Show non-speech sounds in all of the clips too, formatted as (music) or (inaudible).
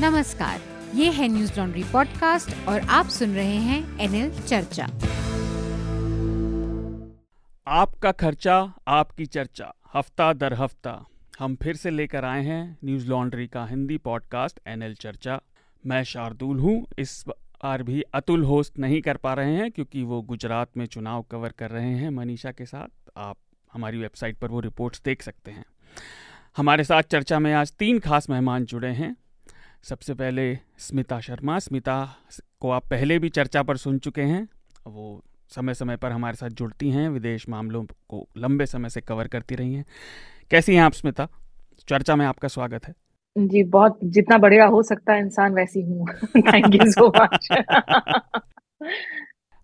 नमस्कार, ये है न्यूज़ लॉन्ड्री पॉडकास्ट और आप सुन रहे हैं एनएल चर्चा। आपका खर्चा, आपकी चर्चा, हफ़्ता दर हफ़्ता। हम फिर से लेकर आए हैं न्यूज़ लॉन्ड्री का हिंदी पॉडकास्ट एनएल चर्चा। मैं शार्दुल हूँ, इस बार भी अतुल होस्ट नहीं कर पा रहे हैं क्योंकि वो गुजरात में चुनाव कवर कर रहे हैं मनीषा के साथ। आप हमारी वेबसाइट पर वो रिपोर्ट्स देख सकते हैं। हमारे साथ चर्चा में आज तीन खास मेहमान जुड़े हैं। सबसे पहले स्मिता शर्मा। स्मिता को आप पहले भी चर्चा पर सुन चुके हैं। वो समय समय पर हमारे साथ जुड़ती हैं विदेश मामलों को लंबे समय से कवर करती रही हैं। कैसी हैं आप स्मिता? चर्चा में आपका स्वागत है। जी बहुत जितना बढ़िया हो सकता है इंसान वैसी हूँ। थैंक यू सो मच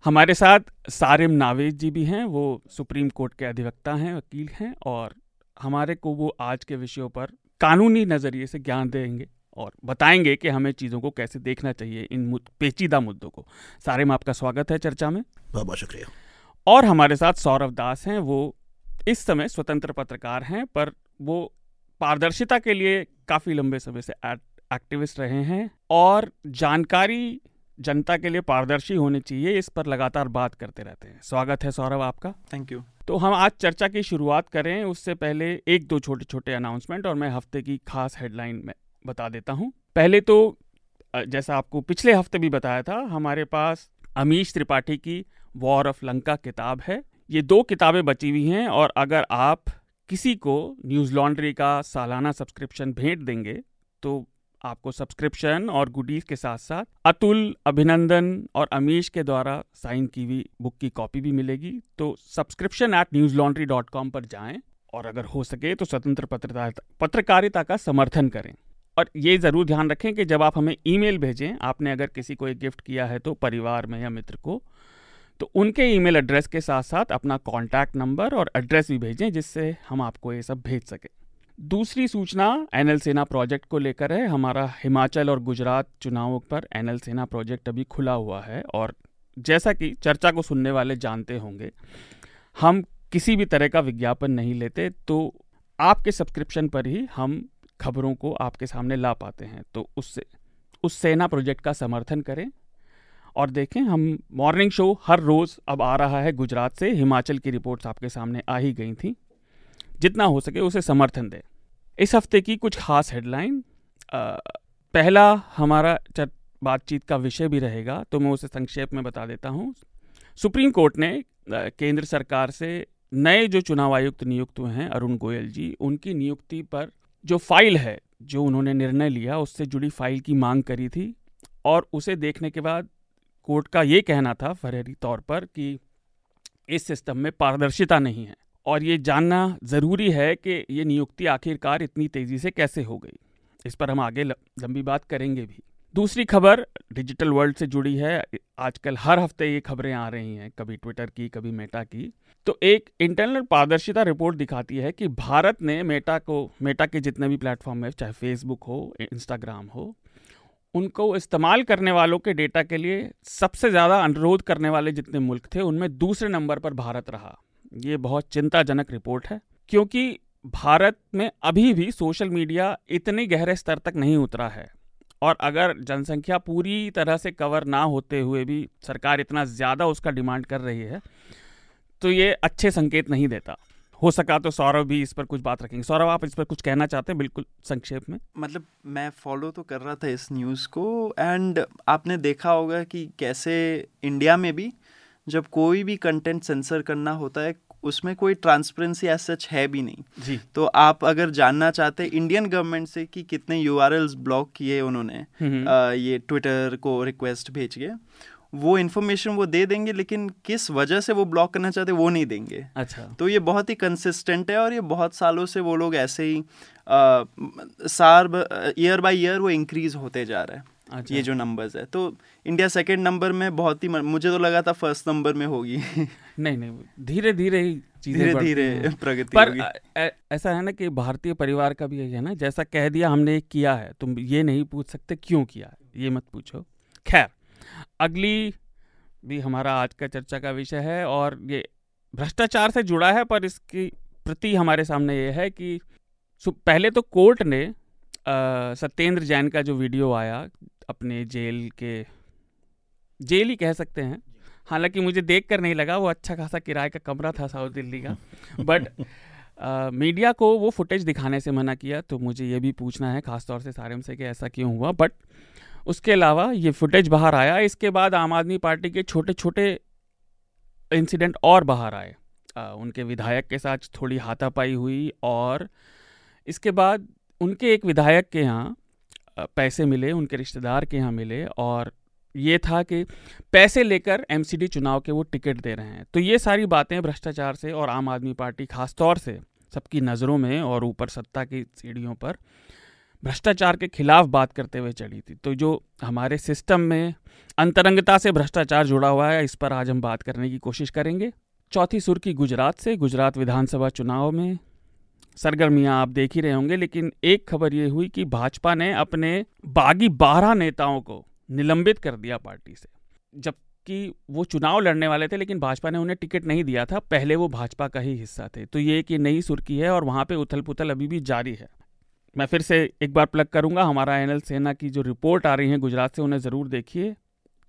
हमारे साथ सारिम नावेद जी भी हैं। वो सुप्रीम कोर्ट के अधिवक्ता हैं वकील हैं और हमारे को वो आज के विषयों पर कानूनी नज़रिए से ज्ञान देंगे। और बताएँगे कि हमें चीज़ों को कैसे देखना चाहिए इन मुद, पेचीदा मुद्दों को। सारे में आपका स्वागत है चर्चा में। बहुत बहुत शुक्रिया। और हमारे साथ सौरभ दास हैं वो इस समय स्वतंत्र पत्रकार हैं पर वो पारदर्शिता के लिए काफ़ी लंबे समय से एक्टिविस्ट रहे हैं और जानकारी जनता के लिए पारदर्शी होनी चाहिए इस पर लगातार बात करते रहते हैं। स्वागत है सौरभ आपका। थैंक यू तो हम आज चर्चा की शुरुआत करें उससे पहले एक दो छोटे छोटे अनाउंसमेंट और मैं हफ़्ते की खास हेडलाइन में बता देता हूँ। पहले तो जैसा आपको पिछले हफ़्ते भी बताया था, हमारे पास अमीश त्रिपाठी की वॉर ऑफ़ लंका किताब है। ये दो किताबें बची हुई हैं और अगर आप किसी को न्यूज़ लॉन्ड्री का सालाना सब्सक्रिप्शन भेंट देंगे तो आपको सब्सक्रिप्शन और गुडीज के साथ साथ अतुल, अभिनंदन और अमीश के द्वारा साइन की हुई बुक की कॉपी भी मिलेगी। तो subscription at Newslaundry dot com पर जाएँ और अगर हो सके तो स्वतंत्र पत्रकारिता का समर्थन करें। और ये ज़रूर ध्यान रखें कि जब आप हमें ईमेल भेजें, आपने अगर किसी को एक गिफ्ट किया है तो परिवार में या मित्र को तो उनके ईमेल एड्रेस के साथ साथ अपना कॉन्टैक्ट नंबर और एड्रेस भी भेजें जिससे हम आपको ये सब भेज सकें। दूसरी सूचना एनएल सेना प्रोजेक्ट को लेकर है। हमारा हिमाचल और गुजरात चुनावों पर एनएल सेना प्रोजेक्ट अभी खुला हुआ है और जैसा कि चर्चा को सुनने वाले जानते होंगे, हम किसी भी तरह का विज्ञापन नहीं लेते तो आपके सब्सक्रिप्शन पर ही हम खबरों को आपके सामने ला पाते हैं। तो उससे, उस सेना प्रोजेक्ट का समर्थन करें और देखें, हम मॉर्निंग शो हर रोज़ अब आ रहा है गुजरात से। हिमाचल की रिपोर्ट्स आपके सामने आ ही गई थी। जितना हो सके उसे समर्थन दें। इस हफ़्ते की कुछ खास हेडलाइन पहला हमारा बातचीत का विषय भी रहेगा तो मैं उसे संक्षेप में बता देता हूँ। सुप्रीम कोर्ट ने केंद्र सरकार से नए जो चुनाव आयुक्त नियुक्त हुए हैं, अरुण गोयल जी, उनकी नियुक्ति पर जो फ़ाइल है, जो उन्होंने निर्णय लिया, उससे जुड़ी फ़ाइल की मांग करी थी और उसे देखने के बाद कोर्ट का ये कहना था फरहरी तौर पर कि इस सिस्टम में पारदर्शिता नहीं है और ये जानना ज़रूरी है कि ये नियुक्ति आखिरकार इतनी तेज़ी से कैसे हो गई। इस पर हम आगे लंबी बात करेंगे भी। दूसरी खबर डिजिटल वर्ल्ड से जुड़ी है। आजकल हर हफ़्ते ये खबरें आ रही हैं, कभी ट्विटर की, कभी मेटा की। तो एक इंटरनल पारदर्शिता रिपोर्ट दिखाती है कि भारत ने मेटा को, मेटा के जितने भी प्लेटफॉर्म है, चाहे फेसबुक हो, इंस्टाग्राम हो, उनको इस्तेमाल करने वालों के डेटा के लिए सबसे ज़्यादा अनुरोध करने वाले जितने मुल्क थे, उनमें दूसरे नंबर पर भारत रहा। ये बहुत चिंताजनक रिपोर्ट है, क्योंकि भारत में अभी भी सोशल मीडिया इतने गहरे स्तर तक नहीं उतरा है। और अगर जनसंख्या पूरी तरह से कवर ना होते हुए भी सरकार इतना ज़्यादा उसका डिमांड कर रही है तो ये अच्छे संकेत नहीं देता। हो सका तो सौरभ भी इस पर कुछ बात रखेंगे। सौरभ, आप इस पर कुछ कहना चाहते हैं? बिल्कुल संक्षेप में। मतलब मैं फॉलो तो कर रहा था इस न्यूज़ को एंड आपने देखा होगा कि कैसे इंडिया में भी जब कोई भी कंटेंट सेंसर करना होता है उसमें कोई ट्रांसपेरेंसी एज सच है भी नहीं। जी। तो आप अगर जानना चाहते हैं इंडियन गवर्नमेंट से कि कितने यू ब्लॉक किए उन्होंने आ, ये ट्विटर को रिक्वेस्ट भेज के वो इन्फॉर्मेशन वो दे देंगे लेकिन किस वजह से वो ब्लॉक करना चाहते वो नहीं देंगे। अच्छा। तो ये बहुत ही कंसिस्टेंट है और ये बहुत सालों से वो लोग ऐसे ही आ, सार ईयर बाय ईयर वो इंक्रीज होते जा रहा है। अच्छा। ये जो नंबर्स है। तो इंडिया सेकंड नंबर में बहुत ही मुझे तो लगा था फ़र्स्ट नंबर में होगी। नहीं नहीं धीरे धीरे ही धीरे धीरे प्रगति पर ऐसा है ना कि भारतीय परिवार का भी यही है ना जैसा कह दिया हमने किया है तुम ये नहीं पूछ सकते क्यों किया ये मत पूछो। खैर अगली भी हमारा आज का चर्चा का विषय है और ये भ्रष्टाचार से जुड़ा है पर इसकी प्रति हमारे सामने ये है कि पहले तो कोर्ट ने सत्येंद्र जैन का जो वीडियो आया अपने जेल के जेल ही कह सकते हैं। हालाँकि मुझे देख कर नहीं लगा वो अच्छा खासा किराए का कमरा था साउथ दिल्ली का। (laughs) बट मीडिया को वो फुटेज दिखाने से मना किया तो मुझे ये भी पूछना है खासतौर से सारे से कि ऐसा क्यों हुआ? बट उसके अलावा ये फुटेज बाहर आया इसके बाद आम आदमी पार्टी के छोटे छोटे इंसिडेंट और बाहर आए। आ, उनके विधायक के साथ थोड़ी हाथापाई हुई और इसके बाद उनके एक विधायक के यहाँ पैसे मिले, उनके रिश्तेदार के यहाँ मिले और ये था कि पैसे लेकर एमसीडी चुनाव के वो टिकट दे रहे हैं। तो ये सारी बातें भ्रष्टाचार से और आम आदमी पार्टी खास तौर से सबकी नज़रों में और ऊपर सत्ता की सीढ़ियों पर भ्रष्टाचार के खिलाफ बात करते हुए चढ़ी थी। तो जो हमारे सिस्टम में अंतरंगता से भ्रष्टाचार जुड़ा हुआ है, इस पर आज हम बात करने की कोशिश करेंगे। चौथी सुर्खी गुजरात से, गुजरात विधानसभा चुनाव में सरगर्मियाँ आप देख ही रहे होंगे, लेकिन एक खबर ये हुई कि भाजपा ने अपने बागी बारह नेताओं को निलंबित कर दिया पार्टी से, जबकि वो चुनाव लड़ने वाले थे, लेकिन भाजपा ने उन्हें टिकट नहीं दिया था, पहले वो भाजपा का ही हिस्सा थे। तो ये एक नई सुर्खी है और वहाँ पे उथल पुथल अभी भी जारी है। मैं फिर से एक बार प्लग करूँगा, हमारा एनएल सेना की जो रिपोर्ट आ रही है गुजरात से, उन्हें ज़रूर देखिए,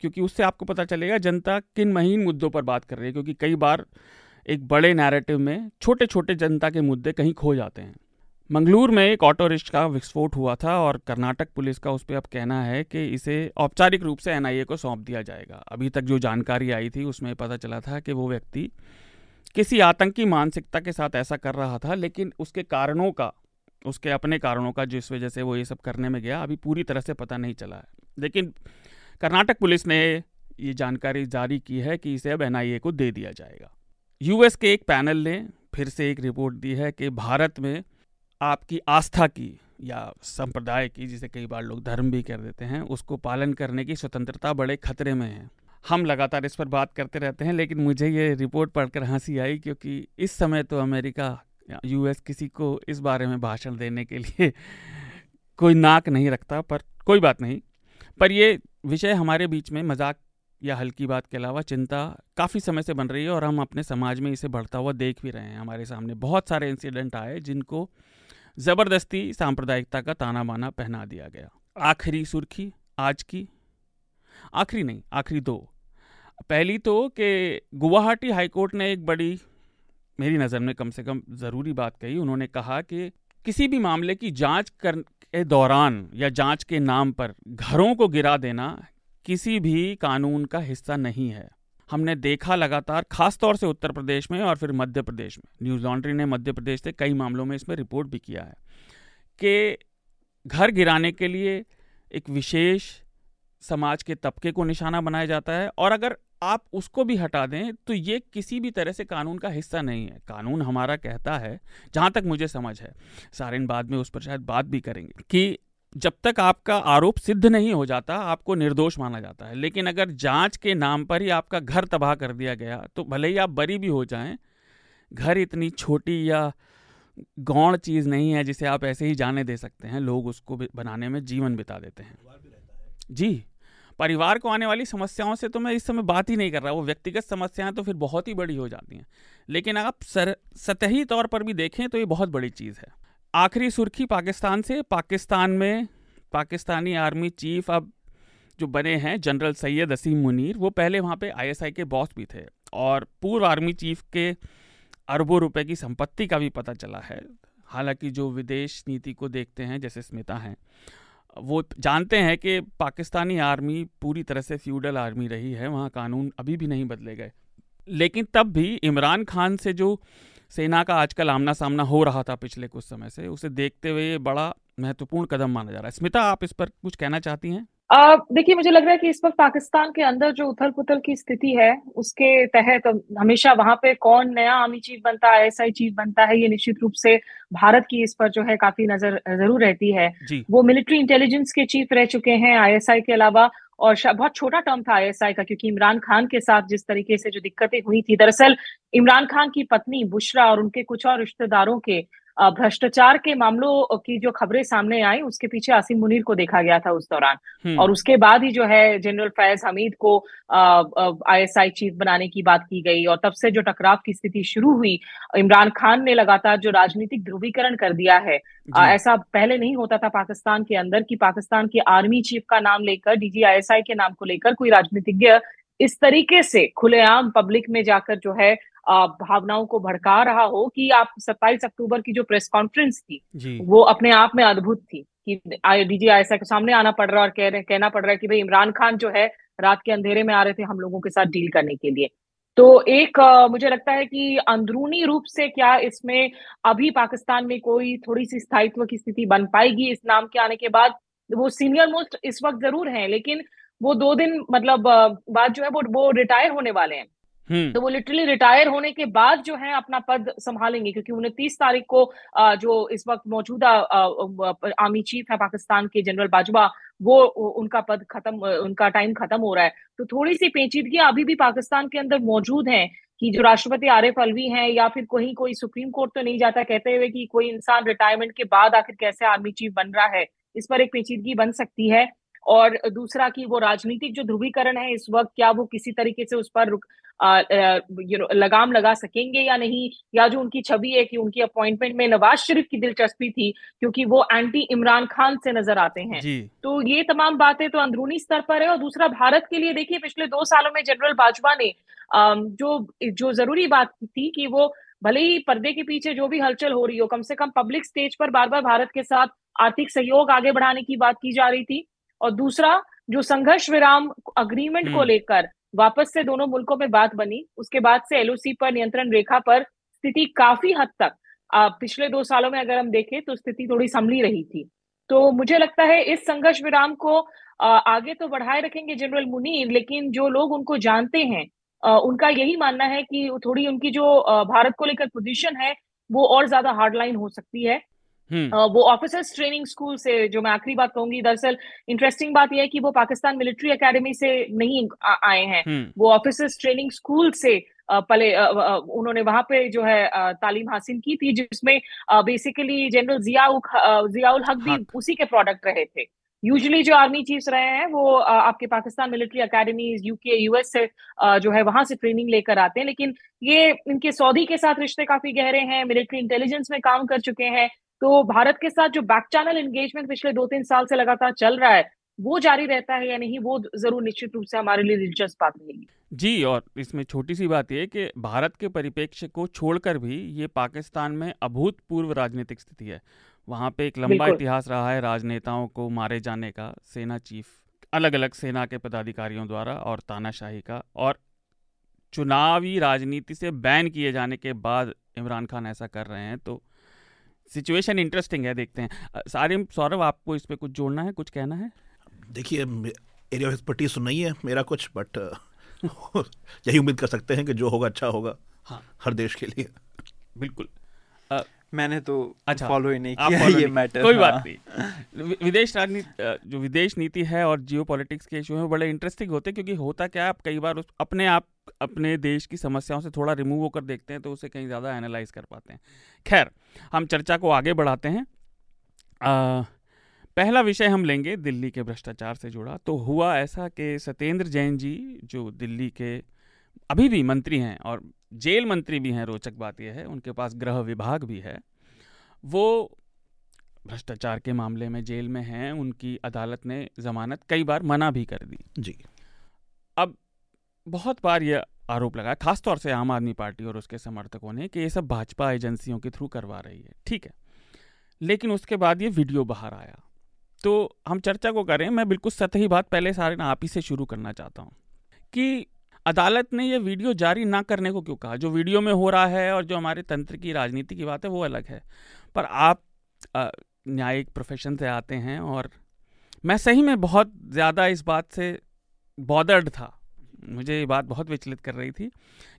क्योंकि उससे आपको पता चलेगा, जनता किन महीन मुद्दों पर बात कर रही है, क्योंकि कई बार एक बड़े नैरेटिव में छोटे छोटे जनता के मुद्दे कहीं खो जाते हैं। मंगलूर में एक ऑटो रिक्शा का विस्फोट हुआ था और कर्नाटक पुलिस का उस पर अब कहना है कि इसे औपचारिक रूप से एनआईए को सौंप दिया जाएगा। अभी तक जो जानकारी आई थी, उसमें पता चला था कि वो व्यक्ति किसी आतंकी मानसिकता के साथ ऐसा कर रहा था, लेकिन उसके कारणों का, उसके अपने कारणों का जिस वजह से वो ये सब करने में गया, अभी पूरी तरह से पता नहीं चला है। लेकिन कर्नाटक पुलिस ने ये जानकारी जारी की है कि इसे अब एनआईए को दे दिया जाएगा। यूएस के एक पैनल ने फिर से एक रिपोर्ट दी है कि भारत में आपकी आस्था की या संप्रदाय की, जिसे कई बार लोग धर्म भी कर देते हैं, उसको पालन करने की स्वतंत्रता बड़े खतरे में है। हम लगातार इस पर बात करते रहते हैं, लेकिन मुझे ये रिपोर्ट पढ़कर हँसी आई क्योंकि इस समय तो अमेरिका यूएस किसी को इस बारे में भाषण देने के लिए कोई नाक नहीं रखता, पर कोई बात नहीं। पर ये विषय हमारे बीच में मज़ाक या हल्की बात के अलावा चिंता काफ़ी समय से बन रही है और हम अपने समाज में इसे बढ़ता हुआ देख भी रहे हैं। हमारे सामने बहुत सारे इंसिडेंट आए जिनको ज़बरदस्ती सांप्रदायिकता का ताना बाना पहना दिया गया। आखिरी सुर्खी, आज की? आखिरी नहीं, आखिरी दो। पहली तो कि गुवाहाटी हाईकोर्ट ने एक बड़ी, मेरी नज़र में कम से कम ज़रूरी बात कही। उन्होंने कहा कि किसी भी मामले की जाँच कर के दौरान या जाँच के नाम पर घरों को गिरा देना किसी भी कानून का हिस्सा नहीं है। हमने देखा लगातार खास तौर से उत्तर प्रदेश में और फिर मध्य प्रदेश में। न्यूज़ लॉन्ड्री ने मध्य प्रदेश से कई मामलों में इसमें रिपोर्ट भी किया है कि घर गिराने के लिए एक विशेष समाज के तबके को निशाना बनाया जाता है और अगर आप उसको भी हटा दें तो ये किसी भी तरह से कानून का हिस्सा नहीं है। कानून हमारा कहता है, जहाँ तक मुझे समझ है, सारे बाद में उस पर शायद बात भी करेंगे, कि जब तक आपका आरोप सिद्ध नहीं हो जाता, आपको निर्दोष माना जाता है। लेकिन अगर जाँच के नाम पर ही आपका घर तबाह कर दिया गया तो भले ही आप बरी भी हो जाएँ, घर इतनी छोटी या गौण चीज़ नहीं है जिसे आप ऐसे ही जाने दे सकते हैं, लोग उसको बनाने में जीवन बिता देते हैं। जी, परिवार को आने वाली समस्याओं से तो मैं इस समय बात ही नहीं कर रहा, वो व्यक्तिगत समस्याएँ तो फिर बहुत ही बड़ी हो जाती हैं। लेकिन आप सर, सतही तौर पर भी देखें तो ये बहुत बड़ी चीज़ है। आखिरी सुर्खी पाकिस्तान से। पाकिस्तान में पाकिस्तानी आर्मी चीफ अब जो बने हैं, जनरल सैयद असीम मुनीर, वो पहले वहाँ पे आईएसआई के बॉस भी थे और पूर्व आर्मी चीफ के अरबों रुपए की संपत्ति का भी पता चला है। हालाँकि जो विदेश नीति को देखते हैं, जैसे स्मिता हैं, वो जानते हैं कि पाकिस्तानी आर्मी पूरी तरह से फ्यूडल आर्मी रही है, वहाँ कानून अभी भी नहीं बदले गए। लेकिन तब भी इमरान खान से जो सेना का आजकल आमना सामना हो रहा था पिछले कुछ समय से, उसे देखते हुए ये बड़ा महत्वपूर्ण कदम माना जा रहा है। स्मिता, आप इस पर कुछ कहना चाहती हैं? देखिए मुझे लग रहा है कि इस वक्त पाकिस्तान के अंदर जो उथल पुथल की स्थिति है उसके तहत हमेशा वहाँ पे कौन नया आर्मी चीफ बनता है एसआई चीफ बनता है ये निश्चित रूप से भारत की इस पर जो है काफ़ी नज़र ज़रूर रहती है। वो मिलिट्री इंटेलिजेंस के चीफ रह चुके हैं आईएसआई के अलावा और बहुत छोटा टर्म था आईएसआई का क्योंकि इमरान खान के साथ जिस तरीके से जो दिक्कतें हुई थी दरअसल इमरान खान की पत्नी बुशरा और उनके कुछ और रिश्तेदारों के भ्रष्टाचार के मामलों की जो खबरें सामने आई उसके पीछे आसिम मुनीर को देखा गया था उस दौरान हम्म। और उसके बाद ही जो है जनरल फैज हमीद को आईएसआई चीफ बनाने की बात की गई और तब से जो टकराव की स्थिति शुरू हुई इमरान खान ने लगातार जो राजनीतिक ध्रुवीकरण कर दिया है आ, ऐसा पहले नहीं होता था पाकिस्तान के अंदर कि पाकिस्तान के आर्मी चीफ का नाम लेकर डीजी आईएसआई के नाम को लेकर कोई राजनीतिज्ञ इस तरीके से खुलेआम पब्लिक में जाकर जो है भावनाओं को भड़का रहा हो कि आप 27 अक्टूबर की जो प्रेस कॉन्फ्रेंस थी वो अपने आप में अद्भुत थी कि डीजी आईएसआई के सामने आना पड़ रहा और कह रहे कहना पड़ रहा है कि भाई इमरान खान जो है रात के अंधेरे में आ रहे थे हम लोगों के साथ डील करने के लिए तो एक मुझे लगता है कि अंदरूनी रूप से क्या इसमें अभी पाकिस्तान में कोई थोड़ी सी स्थायित्व की स्थिति बन पाएगी इस नाम के आने के बाद वो सीनियर मोस्ट इस वक्त ज़रूर हैं लेकिन वो दो दिन मतलब बाद जो है वो वो रिटायर होने वाले हैं। तो वो लिटरली रिटायर होने के बाद जो है अपना पद संभालेंगे, क्योंकि उनतीस तारीख को जो इस वक्त मौजूदा आर्मी चीफ है पाकिस्तान के जनरल बाजवा, वो उनका पद खत्म उनका टाइम खत्म हो रहा है। तो थोड़ी सी पेचीदगियाँ अभी भी पाकिस्तान के अंदर मौजूद है कि जो राष्ट्रपति आरिफ अलवी हैं या फिर कोई कोई सुप्रीम कोर्ट तो नहीं जाता, कहते हुए कि कोई इंसान रिटायरमेंट के बाद आखिर कैसे आर्मी चीफ बन रहा है, इस पर एक पेचीदगी बन सकती है। और दूसरा कि वो राजनीतिक जो ध्रुवीकरण है इस वक्त क्या वो किसी तरीके से उस पर यू नो लगाम लगा सकेंगे या नहीं? या जो उनकी छवि है कि उनकी अपॉइंटमेंट में नवाज़ शरीफ की दिलचस्पी थी क्योंकि वो एंटी इमरान खान से नज़र आते हैं। तो ये तमाम बातें तो अंदरूनी स्तर पर है और दूसरा भारत के लिए देखिए पिछले दो सालों में जनरल बाजवा ने जो जो ज़रूरी बात थी कि वो भले ही पर्दे के पीछे जो भी हलचल हो रही हो कम से कम पब्लिक स्टेज पर बार बार भारत के साथ आर्थिक सहयोग आगे बढ़ाने की बात की जा रही थी और दूसरा जो संघर्ष विराम अग्रीमेंट को हम्म। लेकर वापस से दोनों मुल्कों में बात बनी उसके बाद से एलओसी पर नियंत्रण रेखा पर स्थिति काफ़ी हद तक पिछले दो सालों में अगर हम देखें तो स्थिति थोड़ी संभली रही थी तो मुझे लगता है इस संघर्ष विराम को आगे तो बढ़ाए रखेंगे जनरल मुनीर लेकिन जो लोग उनको जानते हैं उनका यही मानना है कि थोड़ी उनकी जो भारत को लेकर पोजीशन है वो और ज़्यादा हार्डलाइन हो सकती है हम्म। वो ऑफिसर्स ट्रेनिंग स्कूल से जो मैं आखिरी बात कहूँगी दरअसल इंटरेस्टिंग बात यह है कि वो पाकिस्तान मिलिट्री एकेडमी से नहीं आए हैं। हम्म। वो ऑफिसर्स ट्रेनिंग स्कूल से पले उन्होंने वहाँ पे जो है तालीम हासिल की थी जिसमें बेसिकली जनरल जियाउल जियाउल हक भी उसी के प्रोडक्ट रहे थे। यूजुअली जो आर्मी चीफ्स रहे हैं वो आपके Pakistan military academy UK US से जो है वहाँ से ट्रेनिंग लेकर आते हैं। लेकिन ये इनके सऊदी के साथ रिश्ते काफ़ी गहरे हैं मिलिट्री इंटेलिजेंस में काम कर चुके हैं। तो भारत के साथ जो बैक चैनल एंगेजमेंट पिछले दो तीन साल से लगातार चल रहा है वो जारी रहता है या नहीं वो ज़रूर निश्चित रूप से हमारे लिए दिलचस्प बात रहेगी। जी और इसमें छोटी सी बात यह कि भारत के परिप्रेक्ष्य को छोड़कर भी ये पाकिस्तान में अभूतपूर्व राजनीतिक स्थिति है। वहाँ पे एक लंबा इतिहास रहा है राजनेताओं को मारे जाने का सेना चीफ अलग अलग सेना के पदाधिकारियों द्वारा और तानाशाही का और चुनावी राजनीति से बैन किए जाने के बाद इमरान खान ऐसा कर रहे हैं तो सिचुएशन इंटरेस्टिंग है देखते हैं। सारे सौरभ आपको इस पर कुछ जोड़ना है कुछ कहना है? देखिए एरिया ऑफ़ एक्सपर्टीज तो नहीं है मेरा कुछ बट (laughs) यही उम्मीद कर सकते हैं कि जो होगा अच्छा होगा हाँ। हर देश के लिए। बिल्कुल। मैंने तो अच्छा फॉलो ही नहीं किया ये मैटर कोई हाँ। बात नहीं। विदेश राजनीति जो विदेश नीति है और जियो पॉलिटिक्स के इशू हैं बड़े इंटरेस्टिंग होते हैं क्योंकि होता क्या है आप कई बार उस अपने आप अपने देश की समस्याओं से थोड़ा रिमूव होकर देखते हैं तो उसे कहीं ज़्यादा एनालाइज कर पाते हैं। खैर हम चर्चा को आगे बढ़ाते हैं। आ, पहला विषय हम लेंगे दिल्ली के भ्रष्टाचार से जुड़ा। तो हुआ ऐसा कि सत्येंद्र जैन जी जो दिल्ली के अभी भी मंत्री हैं और जेल मंत्री भी हैं रोचक बात यह है उनके पास गृह विभाग भी है। वो भ्रष्टाचार के मामले में जेल में हैं उनकी अदालत ने जमानत कई बार मना भी कर दी। जी। अब बहुत बार यह आरोप लगा खासतौर से आम आदमी पार्टी और उसके समर्थकों ने कि ये सब भाजपा एजेंसियों के थ्रू करवा रही है ठीक है। लेकिन उसके बाद ये वीडियो बाहर आया। तो हम चर्चा को करें मैं बिल्कुल सतही बात पहले सारे ना आप ही से शुरू करना चाहता हूँ कि अदालत ने ये वीडियो जारी ना करने को क्यों कहा? जो वीडियो में हो रहा है और जो हमारे तंत्र की राजनीति की बात है, वो अलग है। पर आप न्यायिक प्रोफेशन से आते हैं और मैं सही में बहुत ज़्यादा इस बात से बॉदर्ड था। मुझे ये बात बहुत विचलित कर रही थी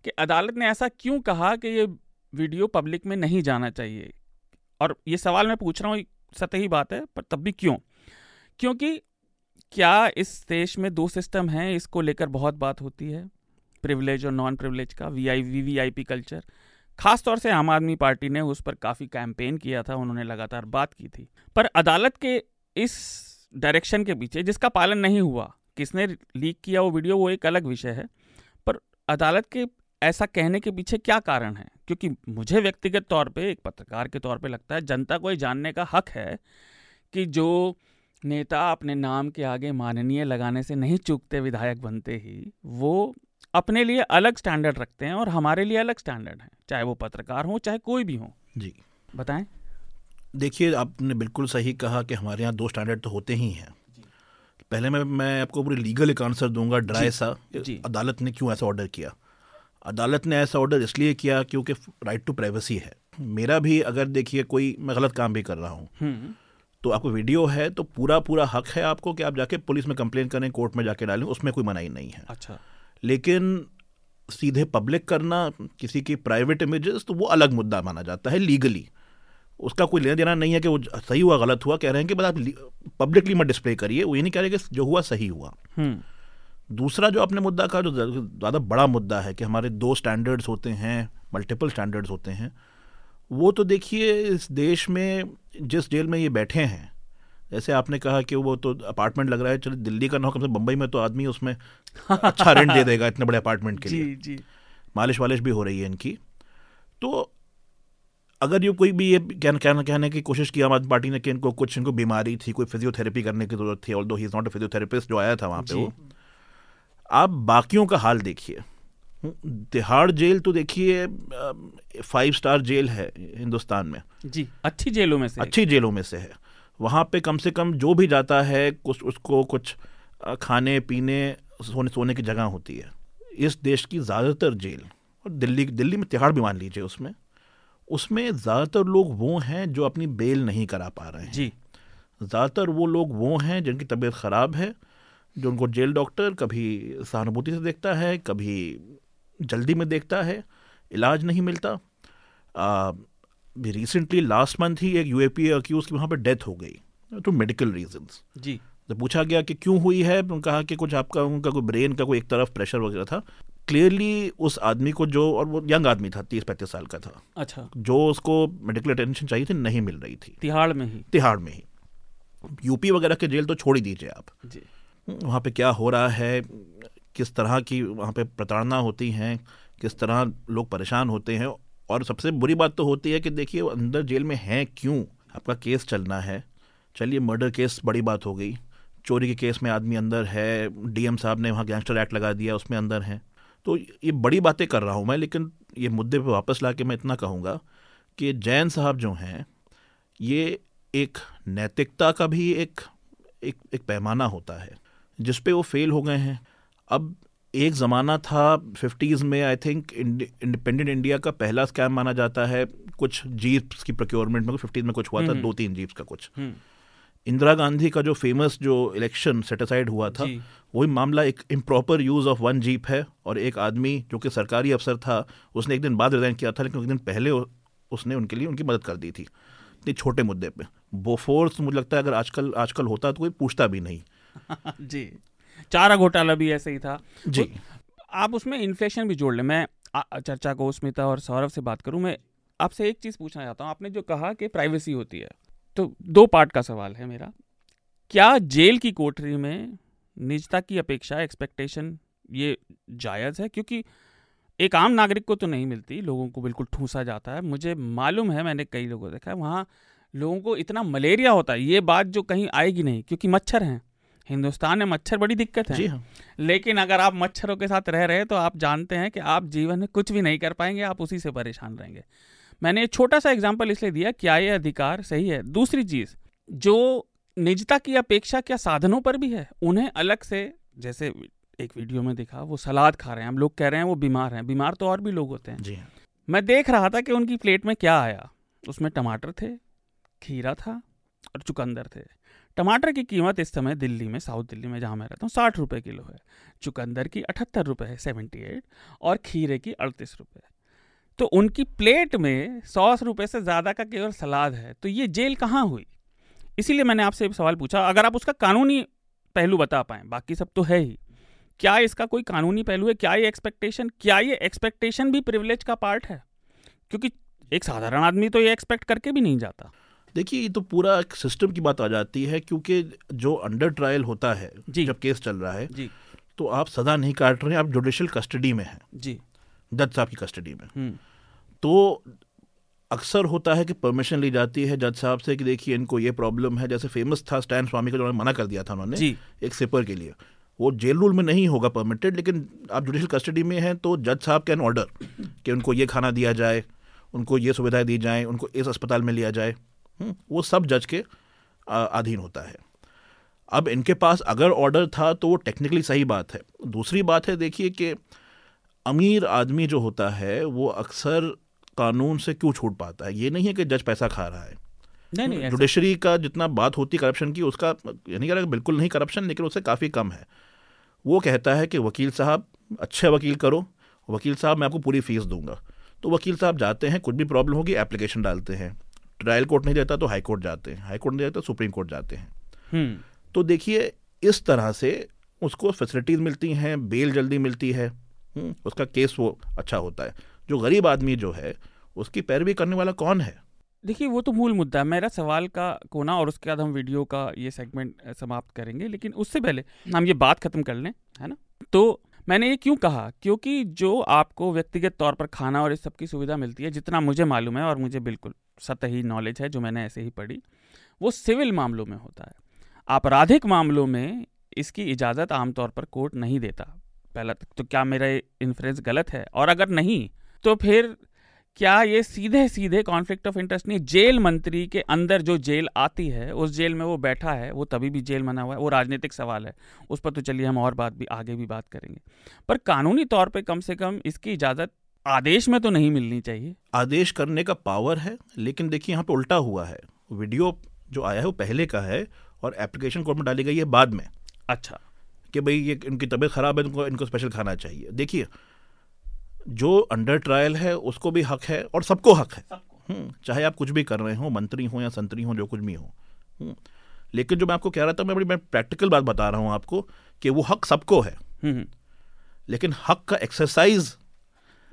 कि अदालत ने ऐसा क्यों कहा कि ये वीडियो पब्लिक में नहीं जाना चाहिए? और ये सवाल मैं पूछ रहा हूँ सतही बात है, पर तब भी क्यों? क्योंकि क्या इस देश में दो सिस्टम हैं, इसको लेकर बहुत बात होती है। प्रिविलेज और नॉन प्रिविलेज का V I V V I P culture खास तौर से आम आदमी पार्टी ने उस पर काफ़ी कैंपेन किया था, उन्होंने लगातार बात की थी। पर अदालत के इस डायरेक्शन के पीछे, जिसका पालन नहीं हुआ, किसने लीक किया वो वीडियो वो एक अलग विषय है। पर अदालत के ऐसा कहने के पीछे क्या कारण है? क्योंकि मुझे व्यक्तिगत तौर पे, एक पत्रकार के तौर पे लगता है, जनता को ये जानने का हक है कि जो नेता अपने नाम के आगे माननीय लगाने से नहीं चूकते विधायक बनते ही, वो अपने लिए अलग स्टैंडर्ड रखते हैं और हमारे लिए अलग स्टैंडर्ड है चाहे वो पत्रकार हो चाहे कोई भी हो। जी। बताएँ। देखिए आपने बिल्कुल सही कहा कि हमारे यहाँ दो स्टैंडर्ड तो होते ही हैं। पहले मैं मैं आपको पूरी लीगल एक आंसर दूँगा ड्राई सा अदालत ने क्यों ऐसा ऑर्डर किया? अदालत ने ऐसा ऑर्डर इसलिए किया क्योंकि राइट टू प्राइवेसी है। मेरा भी अगर देखिए कोई मैं गलत काम भी कर रहा हूँ। हम्म। तो आपको वीडियो है तो पूरा पूरा हक है आपको कि आप जाके पुलिस में कंप्लेन करें कोर्ट में जाके डालें उसमें कोई मनाही नहीं है। अच्छा। लेकिन सीधे पब्लिक करना किसी की प्राइवेट इमेजेस तो वो अलग मुद्दा माना जाता है लीगली उसका कोई लेना देना नहीं है कि वो सही हुआ गलत हुआ कह रहे हैं कि बस आप पब्लिकली मत डिस्प्ले करिए वो ये नहीं कह रहे कि जो हुआ सही हुआ हम्म। दूसरा जो आपने मुद्दा कहा जो ज़्यादा बड़ा मुद्दा है कि हमारे दो स्टैंडर्ड्स होते हैं मल्टीपल स्टैंडर्ड्स होते हैं वो तो देखिए इस देश में जिस जेल में ये बैठे हैं जैसे आपने कहा कि वो तो अपार्टमेंट लग रहा है चलो दिल्ली का ना हो कम से बम्बई में तो आदमी उसमें अच्छा रेंट दे देगा इतने बड़े अपार्टमेंट के (laughs) लिए। जी। मालिश वालिश भी हो रही है इनकी। तो अगर ये कोई भी ये कहना कहना कहने की कोशिश की आम आदमी पार्टी ने कि इनको कुछ इनको बीमारी थी कोई फिजियोथेरेपी करने की ज़रूरत थी although he is not a physiotherapist जो आया था वहाँ पे वो। आप बाकियों का हाल देखिए। तिहाड़ जेल तो देखिए फाइव स्टार जेल है हिंदुस्तान में। जी अच्छी जेलों में से अच्छी जेलों में से है। वहाँ पे कम से कम जो भी जाता है कुछ उसको कुछ खाने पीने सोने सोने की जगह होती है। इस देश की ज़्यादातर जेल और दिल्ली दिल्ली में तिहाड़ भी मान लीजिए उसमें उसमें ज़्यादातर लोग वो हैं जो अपनी बेल नहीं करा पा रहे हैं। जी। ज़्यादातर वो लोग वो हैं जिनकी तबीयत ख़राब है जो उनको जेल डॉक्टर कभी सहानुभूति से देखता है कभी जल्दी में देखता है इलाज नहीं मिलता। रिसेंटली लास्ट मंथ ही एक यू ए पी अक्यूज की वहाँ पर डेथ हो गई टू मेडिकल रीजंस जी। जब पूछा गया कि क्यों हुई है? तो कहा कि कुछ आपका उनका कोई ब्रेन का कोई एक तरफ़ प्रेशर वगैरह था। क्लियरली उस आदमी को जो और वो यंग आदमी था तीस पैंतीस साल का था। अच्छा। जो उसको मेडिकल अटेंशन चाहिए थी नहीं मिल रही थी। तिहाड़ में ही। तिहाड़ में ही। यूपी वगैरह के जेल तो छोड़ ही दीजिए आप। जी। वहाँ पे क्या हो रहा है? किस तरह की वहाँ पे प्रताड़ना होती हैं? किस तरह लोग परेशान होते हैं? और सबसे बुरी बात तो होती है कि देखिए अंदर जेल में हैं क्यों? आपका केस चलना है। चलिए, मर्डर केस बड़ी बात हो गई। चोरी के केस में आदमी अंदर है, डीएम साहब ने वहाँ गैंगस्टर एक्ट लगा दिया, उसमें अंदर हैं। तो ये बड़ी बातें कर रहा हूँ मैं, लेकिन ये मुद्दे पे वापस ला के मैं इतना कहूँगा कि जैन साहब जो हैं, ये एक नैतिकता का भी एक एक एक पैमाना होता है, जिस पे वो फेल हो गए हैं। अब एक ज़माना था फिफ्टीज़ में आई थिंक इंडिपेंडेंट इंडिया का पहला स्कैम माना जाता है कुछ जीप्स की प्रोक्योरमेंट में फिफ्टीज़ में कुछ हुआ था। दो तीन जीप्स का कुछ। हम्म। इंदिरा गांधी का जो फ़ेमस जो इलेक्शन सेटिसाइड हुआ था वही मामला एक improper use of one jeep है और एक आदमी जो कि सरकारी अफसर था उसने एक दिन बाद रिजाइन किया था लेकिन एक दिन पहले उसने उनके लिए उनकी मदद कर दी थी इतने छोटे मुद्दे पे। बोफोर्स मुझे लगता है अगर आजकल आजकल होता तो कोई पूछता भी नहीं। (laughs) जी। चारा घोटाला भी ऐसे ही था। जी। आप उसमें इन्फ्लेशन भी जोड़ लें। मैं चर्चा को स्मिता और सौरभ से बात करूँ। मैं आपसे एक चीज़ पूछना चाहता हूँ। आपने जो कहा कि प्राइवेसी होती है तो दो पार्ट का सवाल है मेरा। क्या जेल की कोठरी में निजता की अपेक्षा एक्सपेक्टेशन ये जायज़ है? क्योंकि एक आम नागरिक को तो नहीं मिलती लोगों को बिल्कुल ठूसा जाता है। मुझे मालूम है मैंने कई लोगों देखा है वहाँ लोगों को इतना मलेरिया होता है ये बात जो कहीं आएगी नहीं क्योंकि मच्छर हैं। हिंदुस्तान में मच्छर बड़ी दिक्कत है। जी हाँ। लेकिन अगर आप मच्छरों के साथ रह रहे हैं तो आप जानते हैं कि आप जीवन में कुछ भी नहीं कर पाएँगे आप उसी से परेशान रहेंगे। मैंने छोटा सा एग्ज़ाम्पल इसलिए दिया क्या ये अधिकार सही है? दूसरी चीज़ जो निजता की अपेक्षा क्या साधनों पर भी है? उन्हें अलग से जैसे एक वीडियो में दिखा वो सलाद खा रहे हैं हम लोग कह रहे हैं वो बीमार हैं। बीमार तो और भी लोग होते हैं। जी हाँ। मैं देख रहा था कि उनकी प्लेट में क्या आया। उसमें टमाटर थे खीरा था और चुकंदर थे। टमाटर की कीमत इस समय दिल्ली में, साउथ दिल्ली में जहाँ मैं रहता हूँ, साठ रुपये किलो है। चुकंदर की अठहत्तर रुपये है, सेवेंटी एट और खीरे की अड़तीस रुपये तो उनकी प्लेट में सौ रुपये से ज़्यादा का केवल सलाद है। तो ये जेल कहाँ हुई? इसीलिए मैंने आपसे सवाल पूछा। अगर आप उसका कानूनी पहलू बता पाएँ, बाकी सब तो है ही। क्या इसका कोई कानूनी पहलू है? क्या ये एक्सपेक्टेशन क्या ये एक्सपेक्टेशन भी प्रिविलेज का पार्ट है? क्योंकि एक साधारण आदमी तो ये एक्सपेक्ट करके भी नहीं जाता। देखिए ये तो पूरा एक सिस्टम की बात आ जाती है क्योंकि जो अंडर ट्रायल होता है। जब केस चल रहा है जी। तो आप सजा नहीं काट रहे हैं आप जुडिशल कस्टडी में हैं। जी। जज साहब की कस्टडी में। हम्म। तो अक्सर होता है कि परमिशन ली जाती है जज साहब से कि देखिए इनको ये प्रॉब्लम है जैसे फ़ेमस था स्टैन स्वामी का जो मना कर दिया था उन्होंने एक सिपर के लिए। वो जेल रूल में नहीं होगा परमिटेड लेकिन आप जुडिशल कस्टडी में हैं तो जज साहब कैन ऑर्डर कि उनको ये खाना दिया जाए उनको ये सुविधाएँ दी जाएँ उनको इस अस्पताल में लिया जाए। वो सब जज के अधीन होता है। अब इनके पास अगर ऑर्डर था तो वो टेक्निकली सही बात है। दूसरी बात है देखिए कि अमीर आदमी जो होता है वो अक्सर कानून से क्यों छूट पाता है? ये नहीं है कि जज पैसा खा रहा है। नहीं नहीं जुडिशरी का जितना बात होती करप्शन की उसका ये नहीं कह रहा बिल्कुल नहीं करप्शन लेकिन उससे काफ़ी कम है। वो कहता है कि वकील साहब अच्छे वकील करो। वकील साहब मैं आपको पूरी फ़ीस दूँगा। तो वकील साहब जाते हैं कुछ भी प्रॉब्लम होगी एप्लीकेशन डालते हैं। ट्रायल कोर्ट नहीं देता तो हाई कोर्ट जाते हैं। हाई कोर्ट नहीं देता तो सुप्रीम कोर्ट जाते हैं। हम्म। तो देखिए इस तरह से उसको फैसिलिटीज़ मिलती हैं बेल जल्दी मिलती है। हम्म, उसका केस वो अच्छा होता है। जो गरीब आदमी जो है उसकी पैरवी करने वाला कौन है? देखिए वो तो मूल मुद्दा है। मेरा सवाल का कोना और उसके बाद हम वीडियो का ये सेगमेंट समाप्त करेंगे। लेकिन उससे पहले हम ये बात खत्म कर लें है ना? तो मैंने ये क्यों कहा? क्योंकि जो आपको व्यक्तिगत तौर पर खाना और इस सब की सुविधा मिलती है जितना मुझे मालूम है और मुझे बिल्कुल सतही नॉलेज है, जो मैंने ऐसे ही पढ़ी, वो सिविल मामलों में होता है। आपराधिक मामलों में इसकी इजाज़त आमतौर पर कोर्ट नहीं देता। पहला तक तो क्या मेरा इन्फ्रेंस गलत है? और अगर नहीं तो फिर क्या ये सीधे सीधे कॉन्फ्लिक्ट ऑफ़ इंटरेस्ट नहीं, जेल मंत्री के अंदर जो जेल आती है, उस जेल में वो बैठा है, वो तभी भी जेल मना हुआ है, वो राजनीतिक सवाल है। उस पर तो चलिए हम और बात भी, आगे भी बात करेंगे। पर कानूनी तौर पे कम से कम इसकी इजाज़त आदेश में तो नहीं मिलनी चाहिए। आदेश करने का पावर है लेकिन देखिए यहाँ पे उल्टा हुआ है। वीडियो जो आया है वो पहले का है और एप्लीकेशन कोर्ट में डाली गई है बाद में। अच्छा। कि भाई ये इनकी तबीयत खराब है इनको इनको स्पेशल खाना चाहिए। देखिए जो अंडर ट्रायल है उसको भी हक है और सबको हक है। हम्म, चाहे आप कुछ भी कर रहे हो मंत्री हो या संतरी हो जो कुछ भी हो। हम्म, लेकिन जो मैं आपको कह रहा था मैं बड़ी मैं प्रैक्टिकल बात बता रहा हूँ आपको कि वो हक सबको है। हम्म, लेकिन हक का एक्सरसाइज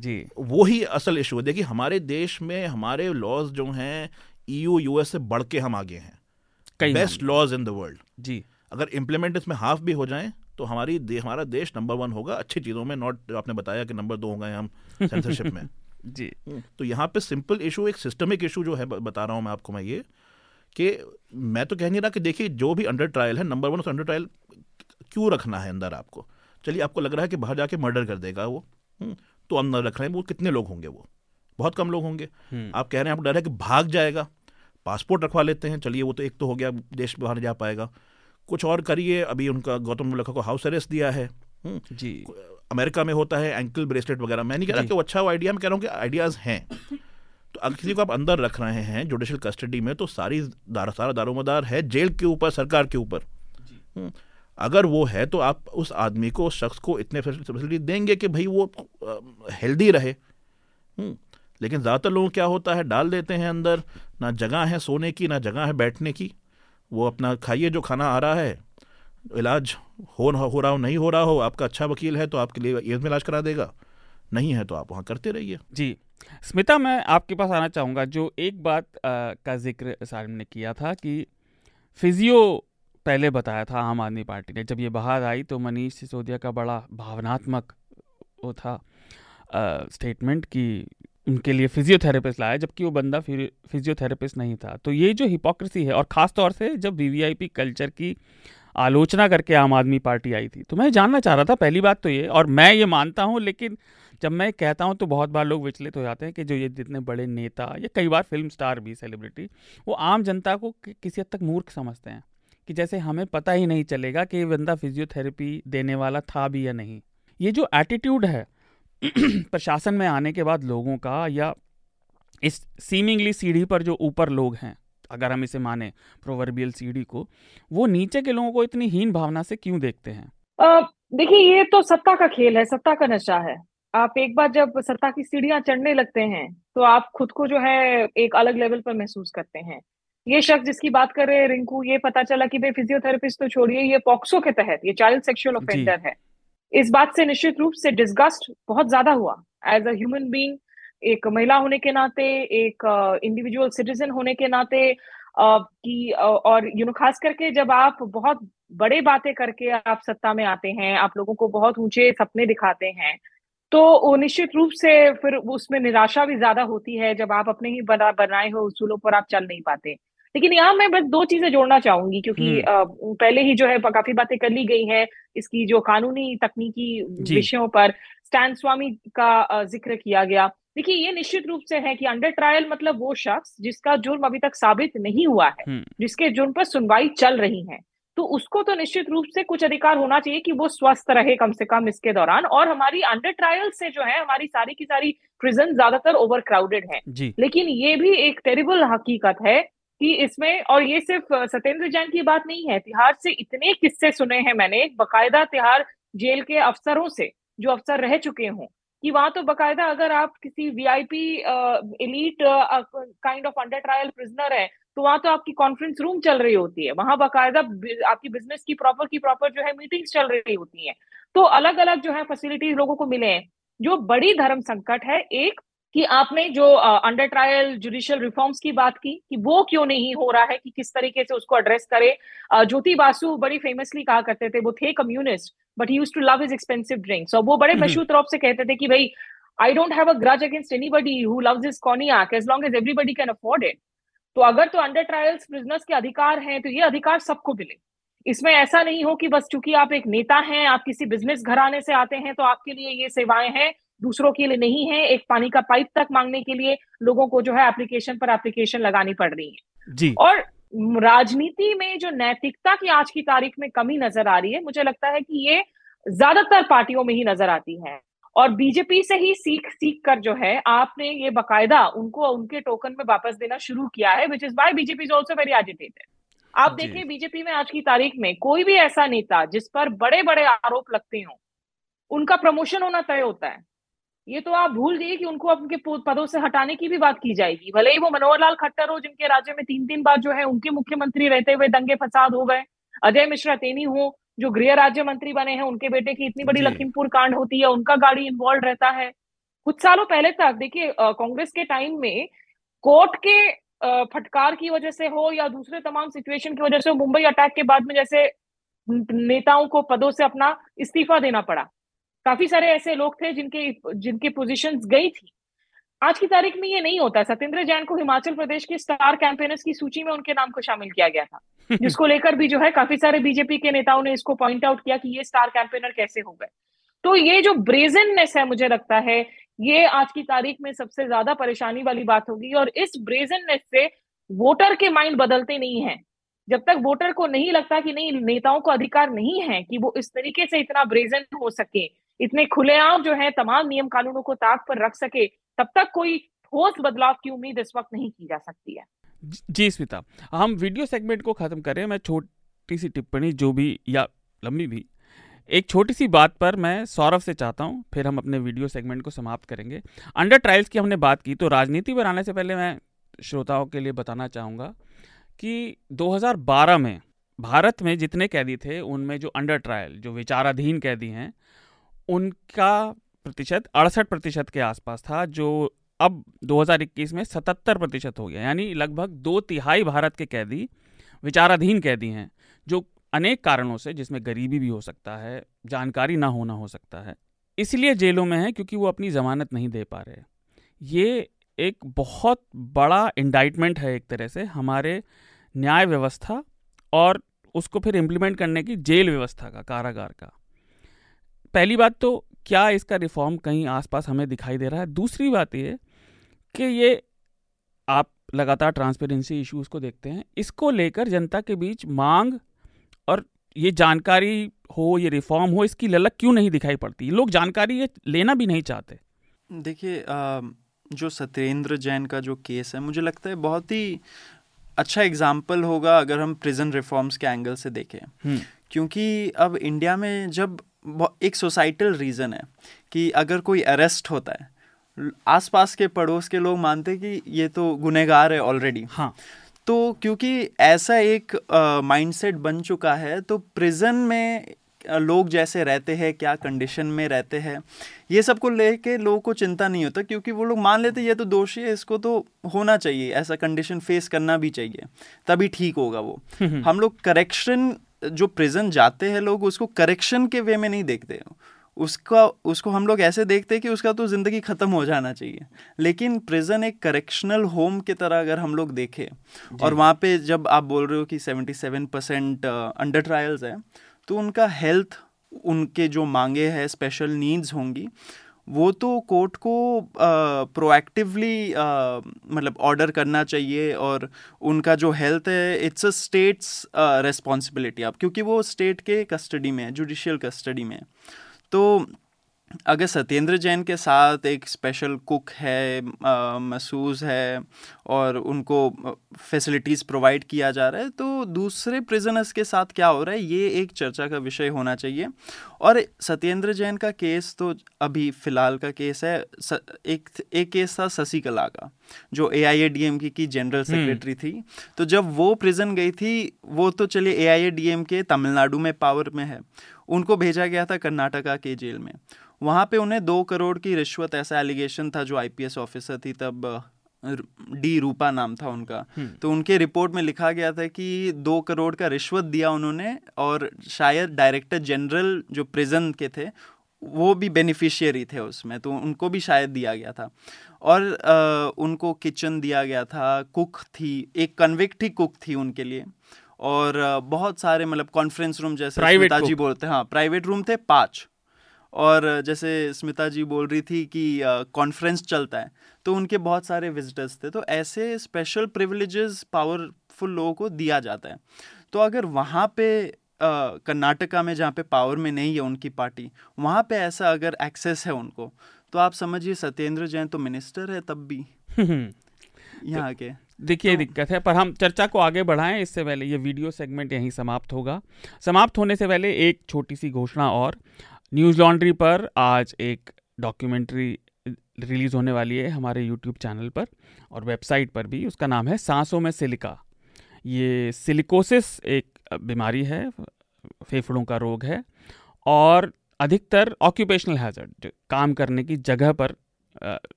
जी। वो ही असल इशू है। देखिए हमारे देश में हमारे लॉज जो हैं ईयू यूएस से बढ़ के हम आगे हैं। Best laws in the world जी। अगर इम्प्लीमेंट इसमें हाफ़ भी हो जाएँ तो हमारी दे, हमारा देश नंबर वन होगा। अच्छी चीज़ों में नॉट आपने बताया कि नंबर दो हो गए हम सेंसरशिप में। (laughs) जी। तो यहाँ पे सिंपल इशू एक सिस्टमिक इशू जो है बता रहा हूँ मैं आपको मैं ये कि मैं तो कह नहीं रहा कि देखिए जो भी अंडर ट्रायल है नंबर वन उस अंडर ट्रायल क्यों रखना है अंदर आपको? चलिए आपको लग रहा है कि बाहर जाके मर्डर कर देगा वो। हम्म, तो अंदर रख रहे हैं वो कितने लोग होंगे वो? बहुत कम लोग होंगे। हम्म, आप कह रहे हैं आपको डर है कि भाग जाएगा पासपोर्ट रखवा लेते हैं चलिए वो तो एक तो हो गया देश बाहर जा पाएगा। कुछ और करिए अभी उनका गौतम बुल्लखा को हाउस अरेस्ट दिया है। हम्म, जी। अमेरिका में होता है एंकल ब्रेसलेट वगैरह। मैं नहीं कह रहा। कि वो अच्छा वो आइडिया मैं कह रहा हूँ कि आइडियाज़ हैं। तो अगर किसी को आप अंदर रख रहे हैं जुडिशल कस्टडी में तो सारी दार, सारा दारोमदार है जेल के ऊपर सरकार के ऊपर। अगर वो है तो आप उस आदमी को उस शख्स को इतने फैसिलिटी देंगे कि भाई वो हेल्दी रहे। हम्म, लेकिन ज़्यादातर लोग क्या होता है डाल देते हैं अंदर ना जगह है सोने की ना जगह है बैठने की। वो अपना खाइए जो खाना आ रहा है इलाज हो हो रहा हो नहीं हो रहा हो आपका अच्छा वकील है तो आपके लिए एम्स में इलाज करा देगा। नहीं है तो आप वहाँ करते रहिए। जी स्मिता मैं आपके पास आना चाहूँगा जो एक बात अ, का ज़िक्र सालिम ने किया था कि फिजियो पहले बताया था आम आदमी पार्टी ने, जब ये बाहर आई तो मनीष सिसोदिया का बड़ा भावनात्मक वो था स्टेटमेंट कि उनके लिए फिजियोथेरेपिस्ट लाया, जबकि वो बंदा फिर फिजियोथेरेपिस्ट नहीं था। तो ये जो हिपोक्रेसी है, और ख़ास तौर से जब वीवीआईपी कल्चर की आलोचना करके आम आदमी पार्टी आई थी तो मैं जानना चाह रहा था, पहली बात तो ये, और मैं ये मानता हूँ, लेकिन जब मैं कहता हूँ तो बहुत बार लोग विचलित हो जाते हैं कि जो ये जितने बड़े नेता या कई बार फ़िल्म स्टार भी सेलिब्रिटी वो आम जनता को कि- किसी हद तक मूर्ख समझते हैं। कि जैसे हमें पता ही नहीं चलेगा कि ये बंदा फिजियोथेरेपी देने वाला था भी या नहीं। ये जो एटीट्यूड है, (clears throat) प्रशासन में आने के बाद लोगों का या इस सीमिंगली सीढ़ी पर जो ऊपर लोग हैं, अगर हम इसे माने प्रोवर्बियल सीढ़ी को, वो नीचे के लोगों को इतनी हीन भावना से क्यों देखते हैं? देखिए, ये तो सत्ता का खेल है, सत्ता का नशा है। आप एक बार जब सत्ता की सीढ़ियाँ चढ़ने लगते हैं तो आप खुद को जो है एक अलग लेवल पर महसूस करते हैं। ये शख्स जिसकी बात कर रहे हैं रिंकू ये पता चला कि भाई फिजियोथेरेपिस्ट तो छोड़िए ये पॉक्सो के तहत ये चाइल्ड सेक्सुअल ऑफेंडर है। इस बात से निश्चित रूप से डिस्गस्ट बहुत ज़्यादा हुआ। एज अ ह्यूमन बीइंग एक महिला होने के नाते एक इंडिविजुअल सिटीजन होने के नाते कि और यू नो खास करके जब आप बहुत बड़े बातें करके आप सत्ता में आते हैं आप लोगों को बहुत ऊँचे सपने दिखाते हैं तो निश्चित रूप से फिर उसमें निराशा भी ज़्यादा होती है जब आप अपने ही बना बनाए हुए उसूलों पर आप चल नहीं पाते। लेकिन यहाँ मैं बस दो चीज़ें जोड़ना चाहूँगी क्योंकि हम्म। पहले ही जो है काफ़ी बातें कर ली गई है इसकी जो कानूनी तकनीकी विषयों पर। स्टैन स्वामी का ज़िक्र किया गया। देखिए ये निश्चित रूप से है कि अंडर ट्रायल मतलब वो शख्स जिसका जुर्म अभी तक साबित नहीं हुआ है हम्म। जिसके जुर्म पर सुनवाई चल रही है तो उसको तो निश्चित रूप से कुछ अधिकार होना चाहिए कि वो स्वस्थ रहे कम से कम इसके दौरान। और हमारी अंडर ट्रायल से जो है हमारी सारी की सारी प्रिजन ज़्यादातर ओवर क्राउडेड है लेकिन ये भी एक टेरिबल हकीकत है कि इसमें, और ये सिर्फ़ सत्येंद्र जैन की बात नहीं है तिहाड़ से इतने किस्से सुने हैं मैंने बकायदा तिहाड़ जेल के अफसरों से, जो अफसर रह चुके हों, कि वहाँ तो बकायदा अगर आप किसी VIP elite kind of under trial prisoner है तो वहाँ तो आपकी कॉन्फ्रेंस रूम चल रही होती है, वहाँ बाकायदा आपकी बिज़नेस की प्रॉपर की प्रॉपर जो है मीटिंग्स चल रही होती हैं। तो अलग अलग जो है फैसिलिटीज़ लोगों को मिले हैं, जो बड़ी धर्म संकट है, एक कि आपने जो अंडर ट्रायल जुडिशियल रिफॉर्म्स की बात की कि वो क्यों नहीं हो रहा है कि किस तरीके से उसको एड्रेस करे। ज्योति बासु बड़ी फेमसली कहा करते थे वो थे communist but he used to love his expensive drinks और वो बड़े हम्म। मशहूर तौर से कहते थे कि भाई I don't have a grudge against anybody who loves his cognac as long as everybody can afford it तो अगर तो अंडर ट्रायल्स प्रिजनर्स के अधिकार हैं तो ये अधिकार सबको मिले। इसमें ऐसा नहीं हो कि बस चूँकि आप एक नेता हैं आप किसी बिज़नेस घराने से आते हैं तो आपके लिए ये सेवाएँ हैं दूसरों के लिए नहीं है एक पानी का पाइप तक मांगने के लिए लोगों को जो है एप्लीकेशन पर एप्लीकेशन लगानी पड़ रही है। जी। और राजनीति में जो नैतिकता की आज की तारीख में कमी नज़र आ रही है मुझे लगता है कि ये ज़्यादातर पार्टियों में ही नज़र आती है। और बीजेपी से ही सीख सीख कर जो है आपने ये बकायदा उनको उनके टोकन में वापस देना शुरू किया है which is by BJP is also very agitated आप देखिए बीजेपी में आज की तारीख में कोई भी ऐसा नेता जिस पर बड़े बड़े आरोप लगते हो उनका प्रमोशन होना तय होता है। ये तो आप भूल जाइए कि उनको उनके पदों से हटाने की भी बात की जाएगी। भले ही वो मनोहर लाल खट्टर हो जिनके राज्य में तीन तीन बार जो है उनके मुख्यमंत्री रहते हुए दंगे फसाद हो गए अजय मिश्रा तेनी हो जो गृह राज्य मंत्री बने हैं उनके बेटे की इतनी बड़ी लखीमपुर कांड होती है उनका गाड़ी इन्वॉल्व रहता है। कुछ सालों पहले तक देखिए कांग्रेस के टाइम में कोर्ट के फटकार की वजह से हो या दूसरे तमाम सिचुएशन की वजह से मुंबई अटैक के बाद में जैसे नेताओं को पदों से अपना इस्तीफा देना पड़ा। काफ़ी सारे ऐसे लोग थे जिनके जिनके पोजीशंस गई थी। आज की तारीख में ये नहीं होता। सत्येंद्र जैन को हिमाचल प्रदेश के स्टार कैंपेनर्स की सूची में उनके नाम को शामिल किया गया था। (laughs) जिसको लेकर भी जो है काफ़ी सारे बीजेपी के नेताओं ने इसको पॉइंट आउट किया कि ये स्टार कैंपेनर कैसे हो गए। तो ये जो ब्रेजननेस है मुझे लगता है ये आज की तारीख में सबसे ज़्यादा परेशानी वाली बात होगी। और इस ब्रेजननेस से वोटर के माइंड बदलते नहीं है। जब तक वोटर को नहीं लगता कि नहीं नेताओं को अधिकार नहीं है कि वो इस तरीके से इतना ब्रेजन हो सके इतने खुलेआम जो है, तमाम नियम कानूनों को ताक पर रख सके, तब तक कोई ठोस बदलाव की उम्मीद इस वक्त नहीं की जा सकती है। जी स्मिता, हम वीडियो सेगमेंट को खत्म करें, मैं छोटी सी टिप्पणी जो भी या लंबी भी, एक छोटी सी बात पर मैं सौरभ से चाहता हूँ, फिर हम अपने वीडियो सेगमेंट को समाप्त करेंगे। अंडर ट्रायल्स की हमने बात की तो राजनीति पर आने से पहले मैं श्रोताओं के लिए बताना चाहूँगा कि 2012 में, भारत में जितने कैदी थे, उनमें जो अंडर ट्रायल, जो विचाराधीन कैदी हैं उनका प्रतिशत अड़सठ प्रतिशत के आसपास था, जो अब 2021 में 77 प्रतिशत हो गया। यानी लगभग दो तिहाई भारत के कैदी, विचाराधीन कैदी हैं, जो अनेक कारणों से, जिसमें गरीबी भी हो सकता है, जानकारी ना होना हो सकता है, इसलिए जेलों में है क्योंकि वो अपनी ज़मानत नहीं दे पा रहे ये एक बहुत बड़ा इंडाइटमेंट है एक तरह से, हमारे न्याय व्यवस्था और उसको फिर इम्प्लीमेंट करने की जेल व्यवस्था का, कारागार का। पहली बात तो क्या इसका रिफॉर्म कहीं आसपास हमें दिखाई दे रहा है? दूसरी बात ये कि ये आप लगातार ट्रांसपेरेंसी इश्यूज़ को देखते हैं। इसको लेकर जनता के बीच मांग और ये जानकारी हो ये रिफॉर्म हो इसकी ललक क्यों नहीं दिखाई पड़ती? लोग जानकारी ये लेना भी नहीं चाहते। देखिए जो सत्येंद्र जैन का जो केस है मुझे लगता है बहुत ही अच्छा एग्ज़ाम्पल होगा अगर हम प्रिजन रिफॉर्म्स के एंगल से देखें। हम्म। क्योंकि अब इंडिया में जब एक सोसाइटल रीज़न है कि अगर कोई अरेस्ट होता है आसपास के पड़ोस के लोग मानते हैं कि ये तो गुनेगार है ऑलरेडी हाँ। तो क्योंकि ऐसा एक माइंडसेट बन चुका है तो प्रिजन में लोग जैसे रहते हैं क्या कंडीशन में रहते हैं ये सबको लेके लोगों को चिंता नहीं होता क्योंकि वो लोग मान लेते ये तो दोषी है इसको तो होना चाहिए ऐसा कंडीशन फेस करना भी चाहिए तभी ठीक होगा वो। हम लोग करेक्शन जो प्रिजन जाते हैं लोग उसको करेक्शन के वे में नहीं देखते उसका उसको हम लोग ऐसे देखते हैं कि उसका तो ज़िंदगी ख़त्म हो जाना चाहिए। लेकिन प्रिजन एक करेक्शनल होम की तरह अगर हम लोग देखें और वहाँ पे जब आप बोल रहे हो कि seventy seven percent under trials हैं तो उनका हेल्थ उनके जो मांगे हैं स्पेशल नीड्स होंगी। वो तो कोर्ट को प्रोएक्टिवली मतलब ऑर्डर करना चाहिए और उनका जो हेल्थ है इट्स अ स्टेट्स रेस्पॉन्सिबिलिटी आप क्योंकि वो स्टेट के कस्टडी में है जुडिशियल कस्टडी में तो अगर सत्येंद्र जैन के साथ एक स्पेशल कुक है महसूस है और उनको फैसिलिटीज़ प्रोवाइड किया जा रहा है तो दूसरे प्रिजनर्स के साथ क्या हो रहा है ये एक चर्चा का विषय होना चाहिए। और सत्येंद्र जैन का केस तो अभी फ़िलहाल का केस है स, एक एक केस था शशिकला का जो A I A D M की जनरल सेक्रेटरी थी। तो जब वो प्रिजन गई थी वो तो चलिए ए आई ए डी एम के तमिलनाडु में पावर में है। उनको भेजा गया था कर्नाटका के जेल में। वहाँ पे उन्हें दो करोड़ की रिश्वत ऐसा एलिगेशन था जो आईपीएस ऑफिसर थी तब डी रूपा नाम था उनका। हम्म। तो उनके रिपोर्ट में लिखा गया था कि दो करोड़ का रिश्वत दिया उन्होंने और शायद डायरेक्टर जनरल जो प्रिजन के थे वो भी बेनिफिशियरी थे उसमें तो उनको भी शायद दिया गया था। और आ, उनको किचन दिया गया था कुक थी एक कन्विक्ट ही कुक थी उनके लिए। और बहुत सारे मतलब कॉन्फ्रेंस रूम जैसे बोलते हैं हाँ प्राइवेट रूम थे पाँच। और जैसे स्मिता जी बोल रही थी कि कॉन्फ्रेंस चलता है तो उनके बहुत सारे विजिटर्स थे तो ऐसे स्पेशल प्रिविलेजेस पावरफुल लोगों को दिया जाता है। तो अगर वहाँ पे कर्नाटका में जहाँ पे पावर में नहीं है उनकी पार्टी वहाँ पे ऐसा अगर एक्सेस है उनको तो आप समझिए सत्येंद्र जैन तो मिनिस्टर है तब भी। (laughs) यहाँ के। देखिए तो, दिक्कत है पर हम चर्चा को आगे बढ़ाएँ इससे पहले ये वीडियो सेगमेंट यहीं समाप्त होगा। समाप्त होने से पहले एक छोटी सी घोषणा और न्यूज़ लॉन्ड्री पर आज एक डॉक्यूमेंट्री रिलीज़ होने वाली है हमारे यूट्यूब चैनल पर और वेबसाइट पर भी। उसका नाम है सांसों में सिलिका। ये सिलिकोसिस एक बीमारी है, फेफड़ों का रोग है और अधिकतर ऑक्यूपेशनल हैजर्ड काम करने की जगह पर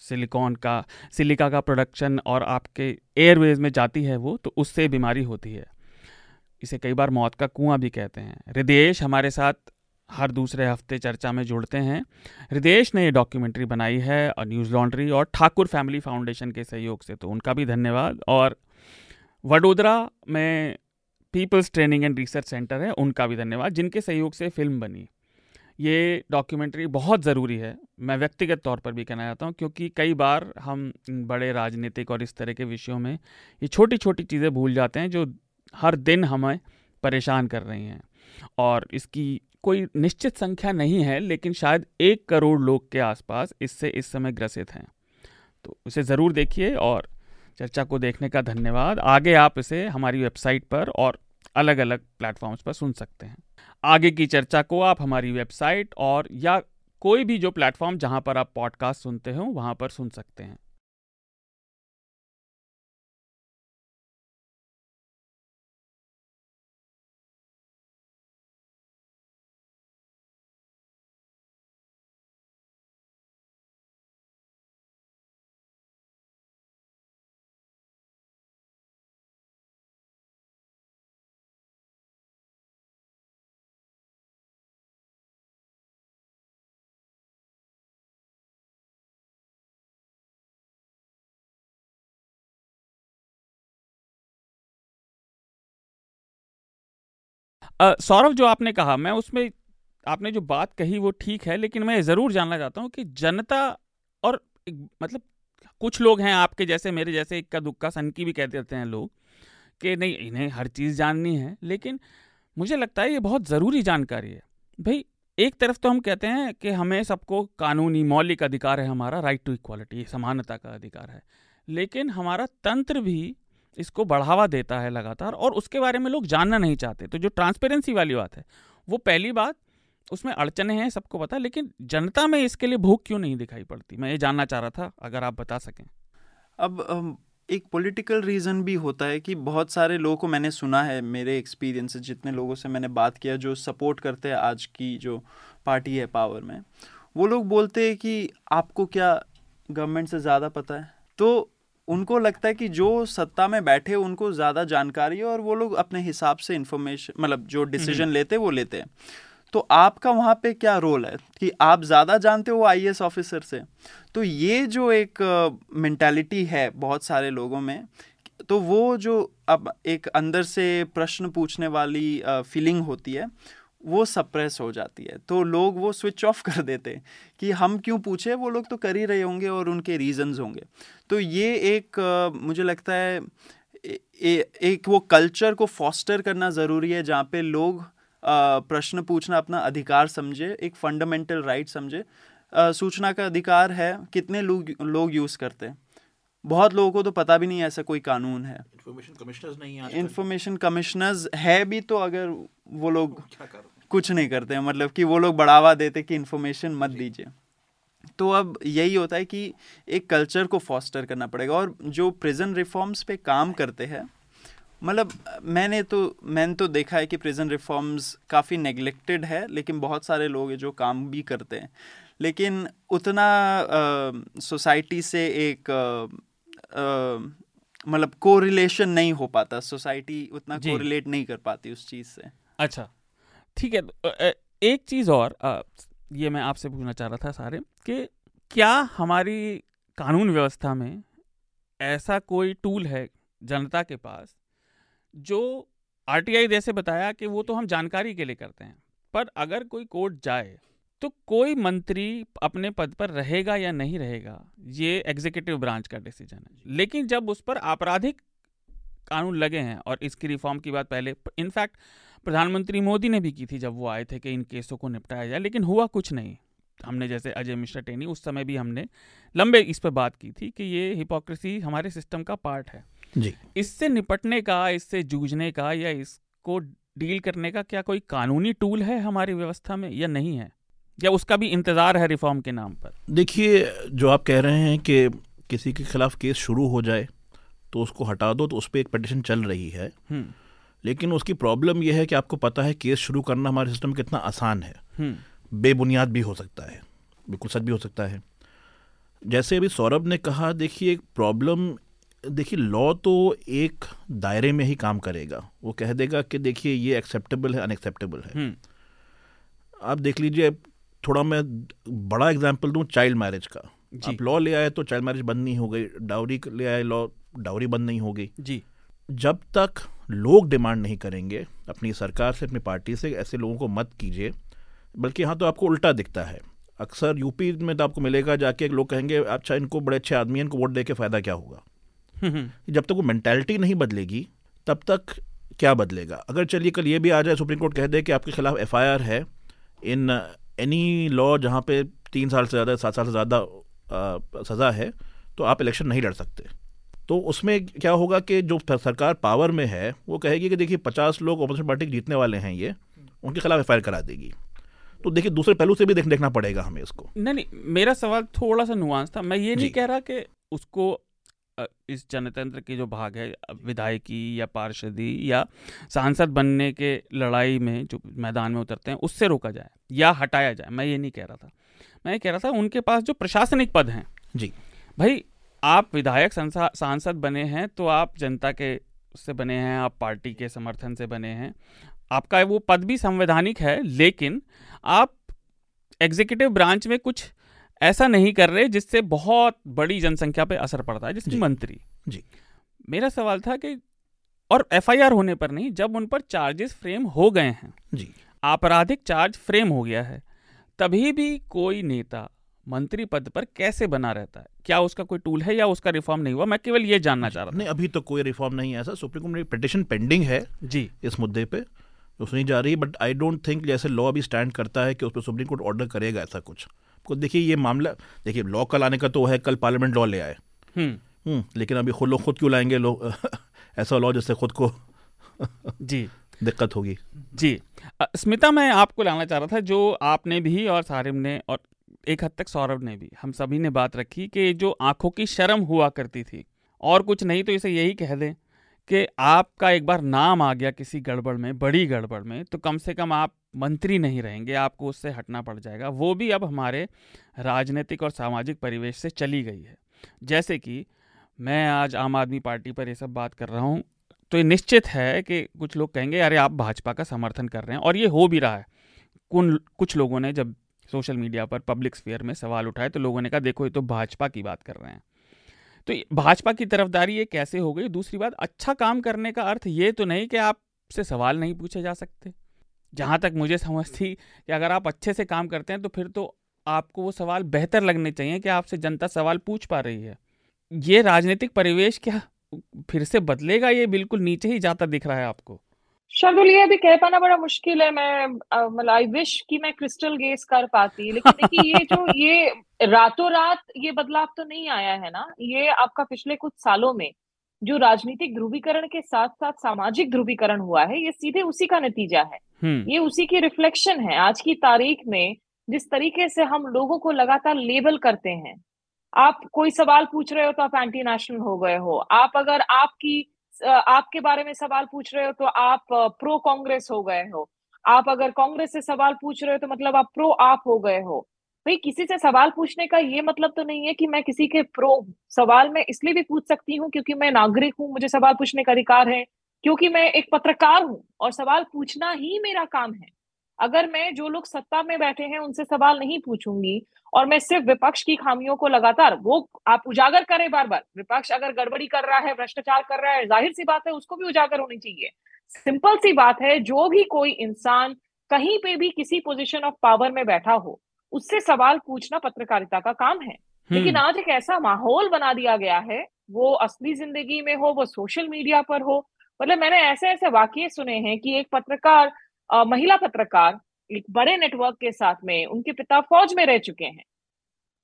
सिलिकॉन का, सिलिका का प्रोडक्शन और आपके एयरवेज में जाती है वो तो उससे बीमारी होती है। इसे कई बार मौत का कुआँ भी कहते हैं। हृदयेश हमारे साथ हर दूसरे हफ़्ते चर्चा में जुड़ते हैं। हृदयेश ने ये डॉक्यूमेंट्री बनाई है, और न्यूज़ लॉन्ड्री और ठाकुर फैमिली फाउंडेशन के सहयोग से तो उनका भी धन्यवाद। और वडोदरा में people's training and research centre है, उनका भी धन्यवाद, जिनके सहयोग से फ़िल्म बनी। ये डॉक्यूमेंट्री बहुत ज़रूरी है। मैं व्यक्तिगत तौर पर भी कहना चाहता हूँ, क्योंकि कई बार हम बड़े राजनीतिक और इस तरह के विषयों में ये छोटी छोटी चीज़ें भूल जाते हैं, जो हर दिन हमें परेशान कर रही हैं। और इसकी कोई निश्चित संख्या नहीं है, लेकिन शायद एक करोड़ लोग के आसपास इससे इस समय ग्रसित हैं। तो उसे ज़रूर देखिए और चर्चा को देखने का धन्यवाद। आगे आप इसे हमारी वेबसाइट पर और अलग अलग प्लेटफॉर्म्स पर सुन सकते हैं। आगे की चर्चा को आप हमारी वेबसाइट और या कोई भी जो प्लेटफॉर्म जहाँ पर आप पॉडकास्ट सुनते हो, वहाँ पर सुन सकते हैं। सौरभ जो आपने कहा, मैं उसमें आपने जो बात कही वो ठीक है, लेकिन मैं ज़रूर जानना चाहता हूँ कि जनता और मतलब कुछ लोग हैं आपके जैसे, मेरे जैसे इक्का दुक्का सनकी भी कह देते हैं लोग कि नहीं, इन्हें हर चीज़ जाननी है, लेकिन मुझे लगता है ये बहुत ज़रूरी जानकारी है। भाई, एक तरफ़ तो हम कहते हैं कि हमें सबको कानूनी मौलिक अधिकार है हमारा राइट टू इक्वालिटी समानता का अधिकार है, लेकिन हमारा तंत्र भी इसको बढ़ावा देता है लगातार और उसके बारे में लोग जानना नहीं चाहते। तो जो ट्रांसपेरेंसी वाली बात है, वो पहली बात, उसमें अड़चने हैं, सबको पता, लेकिन जनता में इसके लिए भूख क्यों नहीं दिखाई पड़ती? मैं ये जानना चाह रहा था, अगर आप बता सकें। अब एक पॉलिटिकल रीज़न भी होता है कि बहुत सारे लोगों को मैंने सुना है, मेरे एक्सपीरियंस जितने लोगों से मैंने बात किया, जो सपोर्ट करते हैं आज की जो पार्टी है पावर में, वो लोग बोलते हैं कि आपको क्या गवर्नमेंट से ज़्यादा पता है? तो उनको लगता है कि जो सत्ता में बैठे उनको ज़्यादा जानकारी है और वो लोग अपने हिसाब से इंफॉर्मेशन मतलब जो डिसीज़न। लेते वो लेते हैं। तो आपका वहाँ पे क्या रोल है? कि आप ज़्यादा जानते हो आई ऑफिसर से? तो ये जो एक मेंटालिटी है बहुत सारे लोगों में तो वो जो अब एक अंदर से प्रश्न पूछने वाली फीलिंग होती है वो सप्रेस हो जाती है। तो लोग वो स्विच ऑफ़ कर देते हैं कि हम क्यों पूछे? वो लोग तो कर ही रहे होंगे और उनके रीजंस होंगे। तो ये एक मुझे लगता है ए, एक वो कल्चर को फॉस्टर करना ज़रूरी है जहाँ पे लोग प्रश्न पूछना अपना अधिकार समझे एक फंडामेंटल राइट समझे। सूचना का अधिकार है कितने लोग लोग यूज़ करते हैं। बहुत लोगों को तो पता भी नहीं ऐसा कोई कानून है। इन्फॉर्मेशन कमिश्नर्स नहीं है इन्फॉर्मेशन कमिश्नर्स है भी तो अगर वो लोग कुछ नहीं करते हैं। मतलब कि वो लोग बढ़ावा देते कि इन्फॉर्मेशन मत दीजिए। तो अब यही होता है कि एक कल्चर को फॉस्टर करना पड़ेगा और जो प्रिजन रिफॉर्म्स पे काम करते हैं मतलब मैंने तो मैंने तो देखा है कि प्रिजन रिफॉर्म्स काफ़ी नेग्लेक्टेड है लेकिन बहुत सारे लोग जो काम भी करते हैं। लेकिन उतना सोसाइटी से एक मतलब कोरिलेशन नहीं हो पाता। सोसाइटी उतना कोरिलेट नहीं कर पाती उस चीज़ से। अच्छा ठीक है एक चीज़ और ये मैं आपसे पूछना चाह रहा था सारे, कि क्या हमारी कानून व्यवस्था में ऐसा कोई टूल है जनता के पास जो आरटीआई जैसे बताया कि वो तो हम जानकारी के लिए करते हैं, पर अगर कोई कोर्ट जाए तो कोई मंत्री अपने पद पर रहेगा या नहीं रहेगा, ये एग्जीक्यूटिव ब्रांच का डिसीज़न है। लेकिन जब उस पर आपराधिक कानून लगे हैं और इसकी रिफॉर्म की बात पहले इनफैक्ट प्रधानमंत्री मोदी ने भी की थी जब वो आए थे कि इन केसों को निपटाया जाए लेकिन हुआ कुछ नहीं। हमने जैसे अजय मिश्रा टेनी उस समय भी हमने लंबे इस पर बात की थी कि ये हिपोक्रेसी हमारे सिस्टम का पार्ट है। जी। इससे निपटने का इससे जूझने का या इसको डील करने का क्या कोई कानूनी टूल है हमारी व्यवस्था में या नहीं है? या उसका भी इंतज़ार है रिफॉर्म के नाम पर? देखिए जो आप कह रहे हैं कि किसी के खिलाफ केस शुरू हो जाए तो उसको हटा दो तो उस पर एक पटिशन चल रही है। हम्म। लेकिन उसकी प्रॉब्लम यह है कि आपको पता है केस शुरू करना हमारे सिस्टम कितना आसान है। हम्म। बेबुनियाद भी हो सकता है बिल्कुल सच भी हो सकता है। जैसे अभी सौरभ ने कहा देखिए एक प्रॉब्लम देखिए लॉ तो एक दायरे में ही काम करेगा। वो कह देगा कि देखिए ये एक्सेप्टेबल है अनएक्सेप्टेबल है। हम्म। आप देख लीजिए थोड़ा मैं बड़ा एग्ज़ाम्पल दूँ चाइल्ड मैरिज का। आप लॉ ले आए तो चाइल्ड मैरिज बंद नहीं हो गई डाउरी ले आए लॉ डाउरी बंद नहीं हो गई। जी। जब तक लोग डिमांड नहीं करेंगे अपनी सरकार से अपनी पार्टी से ऐसे लोगों को मत कीजिए बल्कि यहाँ तो आपको उल्टा दिखता है। अक्सर यूपी में तो आपको मिलेगा जाके लोग कहेंगे अच्छा इनको बड़े अच्छे आदमी इनको वोट दे के फ़ायदा क्या होगा? हम्म, हम्म। जब तक वो मैंटेलिटी नहीं बदलेगी तब तक क्या बदलेगा? अगर चलिए कल ये भी आ जाए सुप्रीम कोर्ट कह दे कि आपके खिलाफ एफआईआर है इन एनी लॉ जहाँ पे तीन साल से ज़्यादा सात साल से ज़्यादा सज़ा है तो आप इलेक्शन नहीं लड़ सकते। तो उसमें क्या होगा कि जो सरकार पावर में है वो कहेगी कि देखिए पचास लोग अपोजिशन पार्टी जीतने वाले हैं ये उनके खिलाफ एफआईआर करा देगी। तो देखिए दूसरे पहलू से भी देख देखना पड़ेगा हमें इसको। नहीं नहीं मेरा सवाल थोड़ा सा नुआंस था। मैं ये नहीं कह रहा कि उसको इस जनतंत्र की जो भाग है विधायकी या पार्षदी या सांसद बनने के लड़ाई में जो मैदान में उतरते हैं उससे रोका जाए या हटाया जाए मैं ये नहीं कह रहा था। मैं ये कह रहा था उनके पास जो प्रशासनिक पद हैं जी। भाई आप विधायक सांसद बने हैं तो आप जनता के से बने हैं आप पार्टी के समर्थन से बने हैं। आपका वो पद भी संवैधानिक है लेकिन आप एग्जीक्यूटिव ब्रांच में कुछ ऐसा नहीं कर रहे जिससे बहुत बड़ी जनसंख्या पे असर पड़ता है जिसमें मंत्री। जी। मेरा सवाल था कि और एफआईआर होने पर नहीं जब उन पर चार्जेस फ्रेम हो गए हैं जी। आपराधिक चार्ज फ्रेम हो गया है तभी भी कोई नेता मंत्री पद पर कैसे बना रहता है? क्या उसका कोई टूल है या उसका रिफॉर्म नहीं हुआ? मैं केवल ये जानना चाह रहा नहीं अभी तो कोई रिफॉर्म नहीं है ऐसा। सुप्रीम कोर्ट में पिटिशन पेंडिंग है जी। इस मुद्दे पे तो सुनी जा रही है बट आई डोंट थिंक जैसे लॉ अभी स्टैंड करता है कि उस पर सुप्रीम कोर्ट ऑर्डर करेगा ऐसा कुछ। को देखिए ये मामला देखिए लॉ कल आने का तो है कल पार्लियामेंट लॉ ले आए। हम्म, हम्म लेकिन अभी खुद लोग खुद क्यों लाएँगे लोग? (laughs) ऐसा लॉ जिससे खुद को जी। (laughs) दिक्कत होगी। जी। स्मिता मैं आपको लाना चाह रहा था जो आपने भी और सारिम ने और एक हद तक सौरभ ने भी, हम सभी ने बात रखी कि जो आँखों की शर्म हुआ करती थी। और कुछ नहीं तो इसे यही कह दें कि आपका एक बार नाम आ गया किसी गड़बड़ में, बड़ी गड़बड़ में तो कम से कम आप मंत्री नहीं रहेंगे, आपको उससे हटना पड़ जाएगा। वो भी अब हमारे राजनीतिक और सामाजिक परिवेश से चली गई है। जैसे कि मैं आज आम आदमी पार्टी पर ये सब बात कर रहा हूँ तो ये निश्चित है कि कुछ लोग कहेंगे, अरे, आप भाजपा का समर्थन कर रहे हैं। और ये हो भी रहा है। कुन, कुछ लोगों ने जब सोशल मीडिया पर पब्लिक स्फीयर में सवाल उठाए तो लोगों ने कहा, देखो, ये तो भाजपा की बात कर रहे हैं। तो भाजपा की तरफदारी ये कैसे हो गई? दूसरी बात अच्छा काम करने का अर्थ ये तो नहीं कि आपसे सवाल नहीं पूछे जा सकते। जहाँ तक मुझे समझ थी कि अगर आप अच्छे से काम करते हैं तो फिर तो आपको वो सवाल बेहतर लगने चाहिए कि आपसे जनता सवाल पूछ पा रही है। ये राजनीतिक परिवेश क्या फिर से बदलेगा? ये बिल्कुल नीचे ही जाता दिख रहा है आपको। शार्दुल ये अभी कह पाना बड़ा मुश्किल है मैं मतलब आई विश कि मैं क्रिस्टल गेस कर पाती लेकिन देखिए ये जो (laughs) ये रातों रात ये बदलाव तो नहीं आया है ना? ये आपका पिछले कुछ सालों में जो राजनीतिक ध्रुवीकरण के साथ साथ सामाजिक ध्रुवीकरण हुआ है ये सीधे उसी का नतीजा है। हम्म। ये उसी की रिफ्लेक्शन है। आज की तारीख में जिस तरीके से हम लोगों को लगातार लेबल करते हैं आप कोई सवाल पूछ रहे हो तो आप एंटी नेशनल हो गए हो आप अगर आपकी आपके बारे में सवाल पूछ रहे हो तो आप प्रो कांग्रेस हो गए हो। आप अगर कांग्रेस से सवाल पूछ रहे हो तो मतलब आप प्रो आप हो गए हो। भाई, किसी से सवाल पूछने का ये मतलब तो नहीं है कि मैं किसी के प्रो सवाल में इसलिए भी पूछ सकती हूँ क्योंकि मैं नागरिक हूँ, मुझे सवाल पूछने का अधिकार है, क्योंकि मैं एक पत्रकार हूँ और सवाल पूछना ही मेरा काम है। अगर मैं जो लोग सत्ता में बैठे हैं उनसे सवाल नहीं पूछूँगी और मैं सिर्फ़ विपक्ष की खामियों को लगातार वो आप उजागर करें बार बार विपक्ष अगर गड़बड़ी कर रहा है भ्रष्टाचार कर रहा है ज़ाहिर सी बात है उसको भी उजागर होनी चाहिए। सिंपल सी बात है जो भी कोई इंसान कहीं पे भी किसी पोजीशन ऑफ़ पावर में बैठा हो उससे सवाल पूछना पत्रकारिता का काम है। लेकिन हम्म। आज एक ऐसा माहौल बना दिया गया है वो असली ज़िंदगी में हो वो सोशल मीडिया पर हो मतलब मैंने ऐसे ऐसे वाक्य सुने हैं कि एक पत्रकार महिला पत्रकार एक बड़े नेटवर्क के साथ में उनके पिता फौज में रह चुके हैं।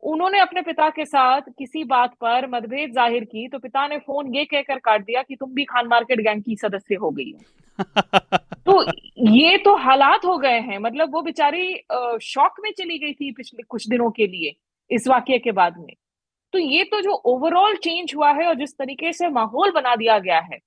उन्होंने अपने पिता के साथ किसी बात पर मतभेद ज़ाहिर की तो पिता ने फ़ोन ये कहकर काट दिया कि तुम भी खान मार्केट गैंग की सदस्य हो गई हो। (laughs) तो ये तो हालात हो गए हैं मतलब वो बेचारी शॉक में चली गई थी पिछले कुछ दिनों के लिए इस वाक्य के बाद में। तो ये तो जो ओवरऑल चेंज हुआ है और जिस तरीके से माहौल बना दिया गया है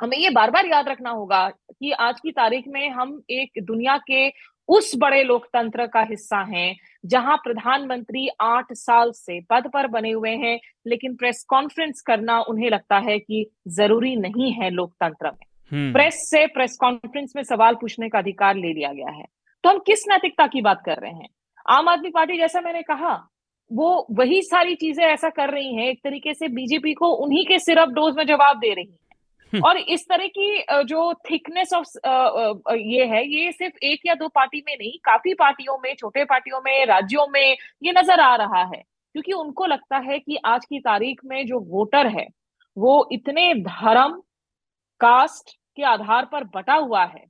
हमें ये बार बार याद रखना होगा कि आज की तारीख में हम एक दुनिया के उस बड़े लोकतंत्र का हिस्सा हैं जहाँ प्रधानमंत्री आठ साल से पद पर बने हुए हैं लेकिन प्रेस कॉन्फ्रेंस करना उन्हें लगता है कि ज़रूरी नहीं है लोकतंत्र में हम्म। प्रेस से प्रेस कॉन्फ्रेंस में सवाल पूछने का अधिकार ले लिया गया है तो हम किस नैतिकता की बात कर रहे हैं आम आदमी पार्टी जैसा मैंने कहा वो वही सारी चीज़ें ऐसा कर रही है एक तरीके से बीजेपी को उन्हीं के सिर्फ़ डोज में जवाब दे रही है। (laughs) और इस तरह की जो थिकनेस ऑफ़ ये है, ये सिर्फ़ एक या दो पार्टी में नहीं, काफ़ी पार्टियों में, छोटे पार्टियों में, राज्यों में ये नज़र आ रहा है। क्योंकि उनको लगता है कि आज की तारीख में जो वोटर है, वो इतने धर्म कास्ट के आधार पर बटा हुआ है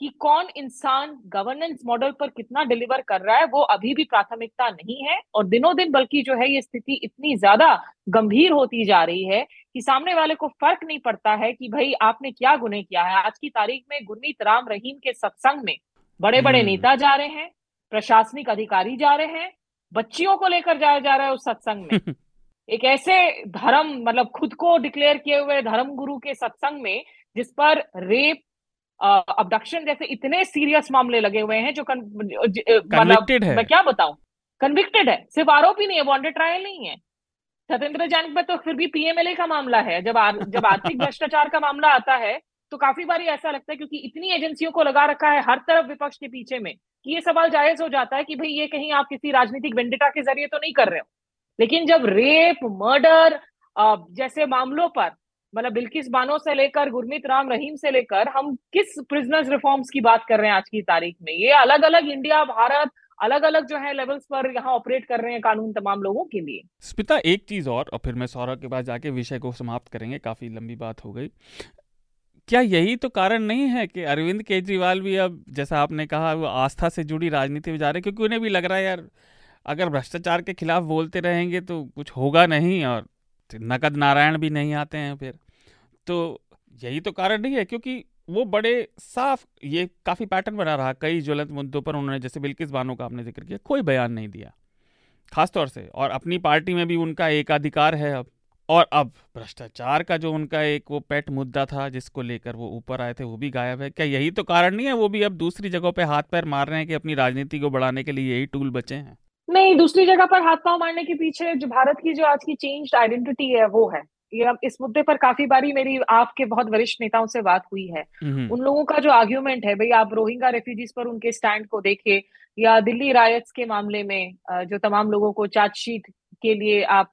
कि कौन इंसान गवर्नेंस मॉडल पर कितना डिलीवर कर रहा है, वो अभी भी प्राथमिकता नहीं है। और दिनों दिन बल्कि जो है ये स्थिति इतनी ज़्यादा गंभीर होती जा रही है कि सामने वाले को फ़र्क नहीं पड़ता है कि भाई आपने क्या गुने किया है। आज की तारीख में गुरमीत राम रहीम के सत्संग में बड़े बड़े हम्म। नेता जा रहे हैं प्रशासनिक अधिकारी जा रहे हैं बच्चियों को लेकर जाया जा रहा है उस सत्संग में। (laughs) एक ऐसे धर्म मतलब खुद को डिक्लेयर किए हुए धर्म गुरु के सत्संग में जिस पर रेप अबडक्शन जैसे इतने सीरियस मामले लगे हुए हैं जो मतलब मैं क्या बताऊँ? कन्विक्टेड है। सिर्फ़ आरोपी नहीं है वॉन्टेड ट्रायल नहीं है। सत्येंद्र जैन पे तो फिर भी पीएमएलए का मामला है। जब आ, जब आर्थिक (laughs) भ्रष्टाचार का मामला आता है तो काफ़ी बार ऐसा लगता है क्योंकि इतनी एजेंसियों को लगा रखा है हर तरफ़ विपक्ष के पीछे में कि ये सवाल जायज़ हो जाता है कि भाई ये कहीं आप किसी राजनीतिक वेंडिटा के ज़रिए तो नहीं कर रहे हो। लेकिन जब रेप मर्डर जैसे मामलों पर मतलब बिल्किस बानो से लेकर गुरमीत राम रहीम से लेकर हम किस प्रिजनर्स रिफॉर्म्स की बात कर रहे हैं आज की तारीख में? ये अलग अलग इंडिया भारत अलग अलग जो है लेवल्स पर यहाँ ऑपरेट कर रहे हैं कानून तमाम लोगों के लिए। स्मिता, एक चीज़ और और फिर मैं सौरभ के पास जाके विषय को समाप्त करेंगे, काफ़ी लंबी बात हो गई। क्या यही तो कारण नहीं है कि अरविंद केजरीवाल भी अब, जैसा आपने कहा, वो आस्था से जुड़ी राजनीति में जा रहे क्योंकि उन्हें भी लग रहा है, यार, अगर भ्रष्टाचार के खिलाफ बोलते रहेंगे तो कुछ होगा नहीं और नकद नारायण भी नहीं आते हैं फिर। तो यही तो कारण नहीं है, क्योंकि वो बड़े साफ़, ये काफ़ी पैटर्न बना रहा, कई ज्वलंत मुद्दों पर उन्होंने, जैसे बिल्किस बानो का आपने ज़िक्र किया, कोई बयान नहीं दिया। खासतौर से, और अपनी पार्टी में भी उनका एकाधिकार है अब, और अब भ्रष्टाचार का जो उनका एक वो पेट मुद्दा था, जिसको लेकर वो ऊपर आए थे, वो भी गायब है। क्या यही तो कारण नहीं है, वो भी अब दूसरी जगहों पे हाथ पैर मार रहे हैं कि अपनी राजनीति को बढ़ाने के लिए यही टूल बचे हैं? नहीं, दूसरी जगह पर हाथ पाँव मारने के पीछे जो भारत की जो आज की चेंज आइडेंटिटी है, वो है। ये इस मुद्दे पर काफ़ी बारी मेरी आपके बहुत वरिष्ठ नेताओं से बात हुई है। उन लोगों का जो आर्ग्यूमेंट है भाई आप रोहिंगा रेफ्यूजीज पर उनके स्टैंड को देखे या दिल्ली रायट्स के मामले में जो तमाम लोगों को चार्जशीट के लिए आप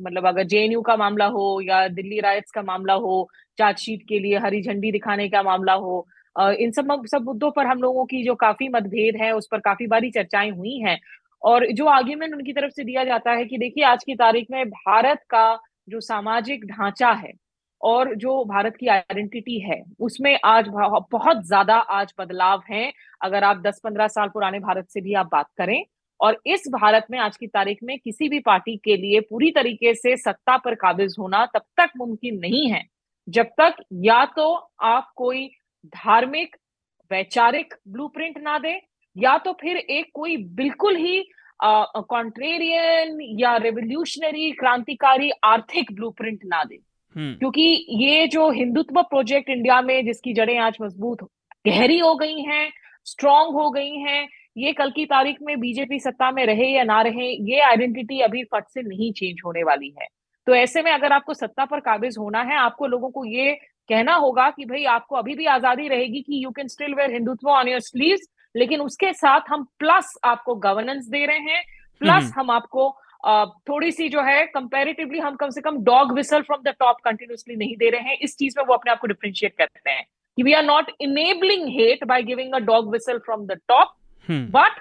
मतलब अगर जेएनयू का मामला हो या दिल्ली रायट्स का मामला हो चार्जशीट के लिए हरी झंडी दिखाने का मामला हो इन सब सब मुद्दों पर हम लोगों की जो काफ़ी मतभेद है उस पर काफ़ी बारी चर्चाएँ हुई हैं। और जो आर्ग्यूमेंट उनकी तरफ़ से दिया जाता है कि देखिए आज की तारीख में भारत का जो सामाजिक ढांचा है और जो भारत की आइडेंटिटी है, उसमें आज बहुत ज़्यादा आज बदलाव है। अगर आप 10-15 साल पुराने भारत से भी आप बात करें और इस भारत में आज की तारीख में किसी भी पार्टी के लिए पूरी तरीके से सत्ता पर काबिज होना तब तक मुमकिन नहीं है, जब तक या तो आप कोई धार्मिक, वैचारिक ब्लूप्रिंट ना दे या तो फिर एक कोई बिल्कुल ही कॉन्ट्रेरियन या रेवोल्यूशनरी क्रांतिकारी आर्थिक ब्लूप्रिंट ना दे हम्म। क्योंकि ये जो हिंदुत्व प्रोजेक्ट इंडिया में जिसकी जड़ें आज मज़बूत गहरी हो गई हैं स्ट्रांग हो गई हैं ये कल की तारीख में बीजेपी सत्ता में रहे या ना रहे ये आइडेंटिटी अभी फट से नहीं चेंज होने वाली है तो ऐसे में अगर आपको सत्ता पर काबिज होना है आपको लोगों को ये कहना होगा कि भाई आपको अभी भी आज़ादी रहेगी कि you can still wear Hindutva on your sleeves लेकिन उसके साथ हम प्लस आपको गवर्नेंस दे रहे हैं प्लस हम्म। हम आपको थोड़ी सी जो है कंपेरेटिवली हम कम से कम dog whistle from the top continuously नहीं दे रहे हैं। इस चीज़ में वो अपने आप को डिफ्रेंशिएट करते हैं कि we are not enabling hate by giving a dog whistle from the top but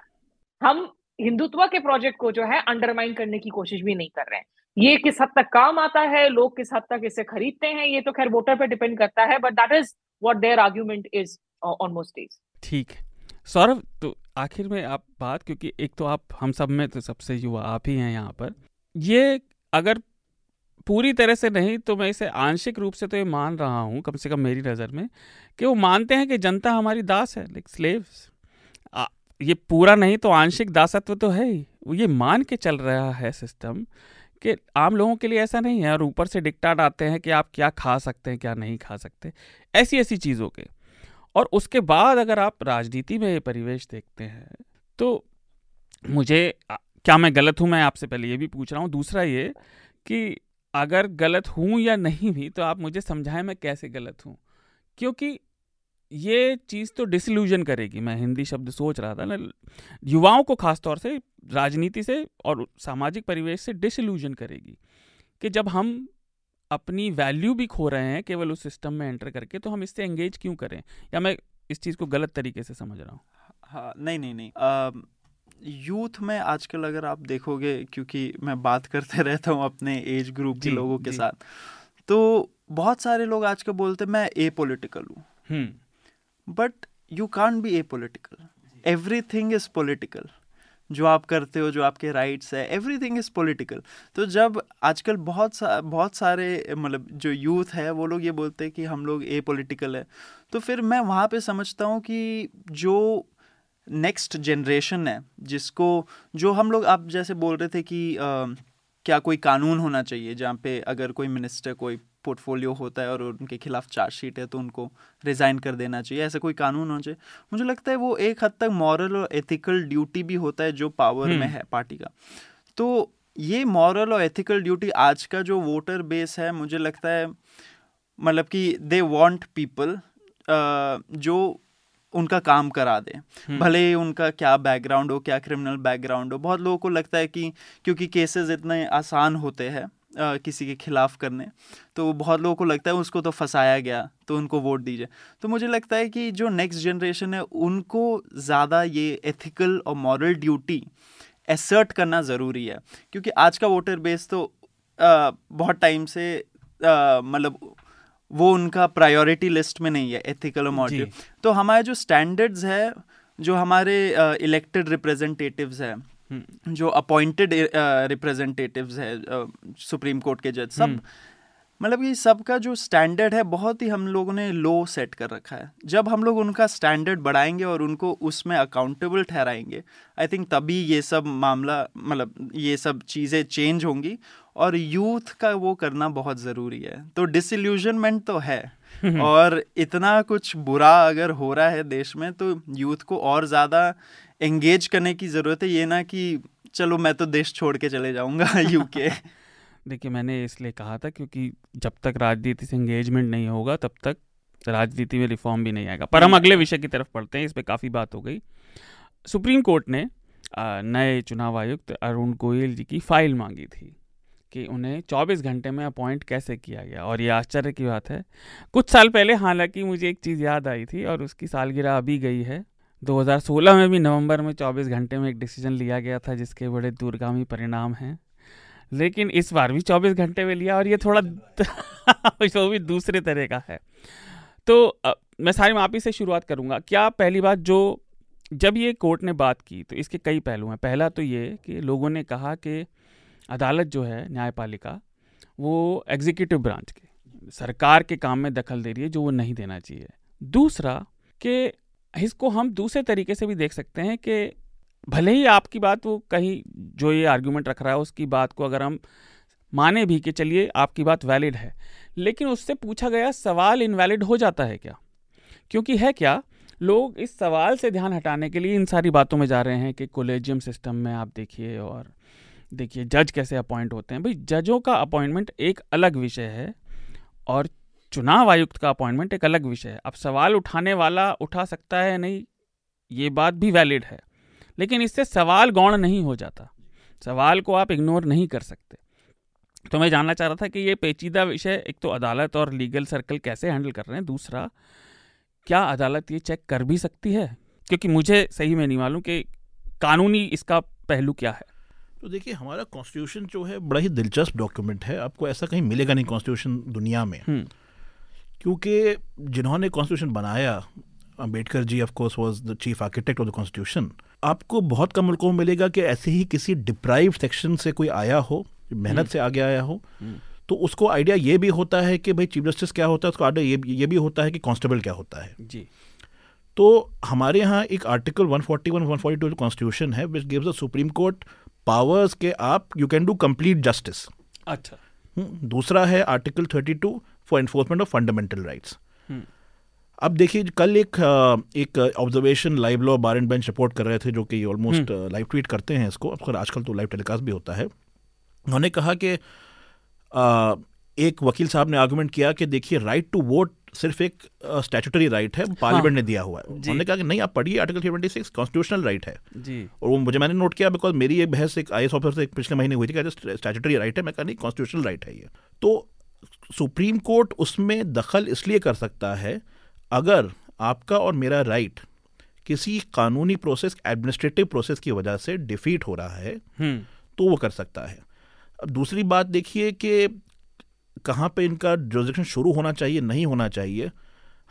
हम हिंदुत्व के प्रोजेक्ट को जो है अंडरमाइन करने की कोशिश भी नहीं कर रहे हैं। ये किस हद तक काम आता है लोग किस हद तक इसे खरीदते हैं ये तो खैर वोटर पे डिपेंड करता है but that is what their argument is on most days ठीक। सौरभ तो आखिर में आप बात, क्योंकि एक तो आप, हम सब में तो सबसे युवा आप ही हैं यहाँ पर। ये अगर पूरी तरह से नहीं तो मैं इसे आंशिक रूप से तो ये मान रहा हूँ, कम से कम मेरी नज़र में, कि वो मानते हैं कि जनता हमारी दास है लाइक स्लेव्स ये पूरा नहीं तो आंशिक दासत्व तो है ही। वो ये मान के चल रहा है सिस्टम कि आम लोगों के लिए ऐसा नहीं है, और ऊपर से डिक्टाट आते हैं कि आप क्या खा सकते हैं, क्या नहीं खा सकते। ऐसी ऐसी चीज़ों के। और उसके बाद अगर आप राजनीति में ये परिवेश देखते हैं तो मुझे क्या मैं गलत हूँ? मैं आपसे पहले ये भी पूछ रहा हूँ। दूसरा ये कि अगर गलत हूँ या नहीं भी तो आप मुझे समझाएँ मैं कैसे गलत हूँ। क्योंकि ये चीज़ तो डिसल्यूजन करेगी। मैं हिंदी शब्द सोच रहा था ना, युवाओं को खास तौर से राजनीति से और सामाजिक परिवेश से डिसल्यूजन करेगी कि जब हम अपनी वैल्यू भी खो रहे हैं केवल उस सिस्टम में एंटर करके तो हम इससे एंगेज क्यों करें? या मैं इस चीज़ को गलत तरीके से समझ रहा हूँ? हाँ नहीं नहीं नहीं यूथ में आजकल अगर आप देखोगे क्योंकि मैं बात (laughs) करते रहता हूँ अपने एज ग्रुप के लोगों के साथ तो बहुत सारे लोग आजकल बोलते मैं ए पोलिटिकल हूँ। But you can be apolitical everything is political जो आप करते हो जो आपके राइट्स है एवरीथिंग इज़ पॉलिटिकल तो जब आजकल बहुत सा बहुत सारे मतलब जो यूथ है वो लोग ये बोलते हैं कि हम लोग ए पॉलिटिकल है। तो फिर मैं वहाँ पे समझता हूँ कि जो नेक्स्ट जनरेशन है जिसको जो हम लोग आप जैसे बोल रहे थे कि आ, क्या कोई कानून होना चाहिए जहाँ पे अगर कोई मिनिस्टर कोई पोर्टफोलियो होता है और उनके खिलाफ चार्जशीट है तो उनको रिज़ाइन कर देना चाहिए ऐसा कोई कानून होना चाहिए मुझे लगता है वो एक हद तक मॉरल और एथिकल ड्यूटी भी होता है जो पावर में हम्म। है पार्टी का तो ये मॉरल और एथिकल ड्यूटी आज का जो वोटर बेस है मुझे लगता है मतलब कि दे वांट पीपल जो उनका काम करा दे हम्म। भले ही उनका क्या बैकग्राउंड हो क्या क्रिमिनल बैकग्राउंड हो बहुत लोगों को लगता है कि क्योंकि केसेस इतने आसान होते हैं किसी के खिलाफ करने। तो बहुत लोगों को लगता है उसको तो फंसाया गया तो उनको वोट दीजिए। तो मुझे लगता है कि जो नेक्स्ट जनरेशन है उनको ज़्यादा ये एथिकल और मॉरल ड्यूटी एसर्ट करना ज़रूरी है। क्योंकि आज का वोटर बेस तो आ, बहुत टाइम से मतलब वो उनका प्रायोरिटी लिस्ट में नहीं है एथिकल और मॉरल तो हमारे जो स्टैंडर्ड्स है जो हमारे इलेक्टेड रिप्रेजेंटेटिव्स है जो अपॉइंटेड रिप्रेजेंटेटिव्स है सुप्रीम कोर्ट के जज सब मतलब कि सबका जो स्टैंडर्ड है बहुत ही हम लोगों ने लो सेट कर रखा है। जब हम लोग उनका स्टैंडर्ड बढ़ाएँगे और उनको उसमें अकाउंटेबल ठहराएँगे आई थिंक तभी ये सब मामला मतलब ये सब चीज़ें चेंज होंगी और यूथ का वो करना बहुत ज़रूरी है। तो डिसल्यूजनमेंट तो है (laughs) और इतना कुछ बुरा अगर हो रहा है देश में तो यूथ को और ज़्यादा एंगेज करने की ज़रूरत है, ये ना कि चलो मैं तो देश छोड़ के चले जाऊँगा यूके (laughs) देखिए, मैंने इसलिए कहा था क्योंकि जब तक राजनीति से एंगेजमेंट नहीं होगा, तब तक राजनीति में रिफॉर्म भी नहीं आएगा। पर हम अगले विषय की तरफ़ पढ़ते हैं, इस पर काफ़ी बात हो गई। सुप्रीम कोर्ट ने नए चुनाव आयुक्त अरुण गोयल जी की फ़ाइल मांगी थी कि उन्हें 24 घंटे में अपॉइंट कैसे किया गया। और ये आश्चर्य की बात है, कुछ साल पहले हालाँकि मुझे एक चीज़ याद आई थी और उसकी सालगिरह अभी गई है। 2016 में भी नवंबर में 24 घंटे में एक डिसीज़न लिया गया था जिसके बड़े दूरगामी परिणाम हैं। लेकिन इस बार भी 24 घंटे में लिया और ये थोड़ा (laughs) वो भी दूसरे तरह का है। तो आ, मैं सारी मापी से शुरुआत करूँगा। क्या पहली बात जो जब ये कोर्ट ने बात की तो इसके कई पहलू हैं। पहला तो ये कि लोगों ने कहा कि अदालत जो है न्यायपालिका वो एग्जीक्यूटिव ब्रांच के सरकार के काम में दखल दे रही है जो वो नहीं देना चाहिए। दूसरा कि इसको हम दूसरे तरीके से भी देख सकते हैं कि भले ही आपकी बात वो कहीं जो ये आर्ग्यूमेंट रख रहा है, उसकी बात को अगर हम माने भी कि चलिए आपकी बात वैलिड है, लेकिन उससे पूछा गया सवाल इनवैलिड हो जाता है क्या? क्योंकि है क्या, लोग इस सवाल से ध्यान हटाने के लिए इन सारी बातों में जा रहे हैं कि कोलेजियम सिस्टम में आप देखिए और देखिए जज कैसे अपॉइंट होते हैं। भाई जजों का अपॉइंटमेंट एक अलग विषय है और चुनाव आयुक्त का अपॉइंटमेंट एक अलग विषय है। अब सवाल उठाने वाला उठा सकता है नहीं ये बात भी वैलिड है। लेकिन इससे सवाल गौण नहीं हो जाता। सवाल को आप इग्नोर नहीं कर सकते। तो मैं जानना चाह रहा था कि ये पेचीदा विषय एक तो अदालत और लीगल सर्कल कैसे हैंडल कर रहे हैं? दूसरा क्या अदालत ये चेक कर भी सकती है? क्योंकि मुझे सही में नहीं मालूम कि कानूनी इसका पहलू क्या है। तो देखिए हमारा कॉन्स्टिट्यूशन जो है बड़ा ही दिलचस्प डॉक्यूमेंट है। आपको ऐसा कहीं मिलेगा नहीं कॉन्स्टिट्यूशन दुनिया में। हम्म। क्योंकि जिन्होंने कॉन्स्टिट्यूशन बनाया Ambedkar ji of course was the chief architect of the constitution आपको बहुत कम मुल्कों में मिलेगा कि ऐसे ही किसी डिप्राइव सेक्शन से कोई आया हो मेहनत हम्म। से आगे आया हो। हम्म। तो उसको आइडिया ये भी होता है कि भाई चीफ जस्टिस क्या होता है उसको आइडिया ये ये भी होता है कि कांस्टेबल क्या होता है। जी। तो हमारे यहाँ एक आर्टिकल 141 142 कॉन्स्टिट्यूशन है which gives the Supreme Court powers के आप you can do complete justice अच्छा। हम्म, दूसरा है article 32 for enforcement of fundamental rights अब देखिए कल एक एक observation Live Law Bar and Bench report कर रहे थे जो कि ऑलमोस्ट लाइव ट्वीट करते हैं इसको। आजकल तो लाइव टेलीकास्ट भी होता है। उन्होंने कहा कि एक वकील साहब ने आर्गूमेंट किया कि देखिए राइट टू वोट सिर्फ़ एक स्टैचुटरी राइट है पार्लियामेंट हाँ, ने दिया हुआ है। उन्होंने कहा कि नहीं आप पढ़िए article twenty six constitutional right है। जी। और वो मुझे मैंने नोट किया बिकॉज़ मेरी एक बहस एक आई ऑफिसर से पिछले महीने हुई थी स्टैचुटरी राइट है। मैं कहा नहीं कॉन्स्टिट्यूशनल राइट है ये। तो सुप्रीम कोर्ट उसमें दखल इसलिए कर सकता है अगर आपका और मेरा राइट किसी कानूनी प्रोसेस एडमिनिस्ट्रेटिव प्रोसेस की वजह से डिफीट हो रहा है हम्म। तो वो कर सकता है अब दूसरी बात देखिए कि कहाँ पे इनका जोजिक्शन शुरू होना चाहिए नहीं होना चाहिए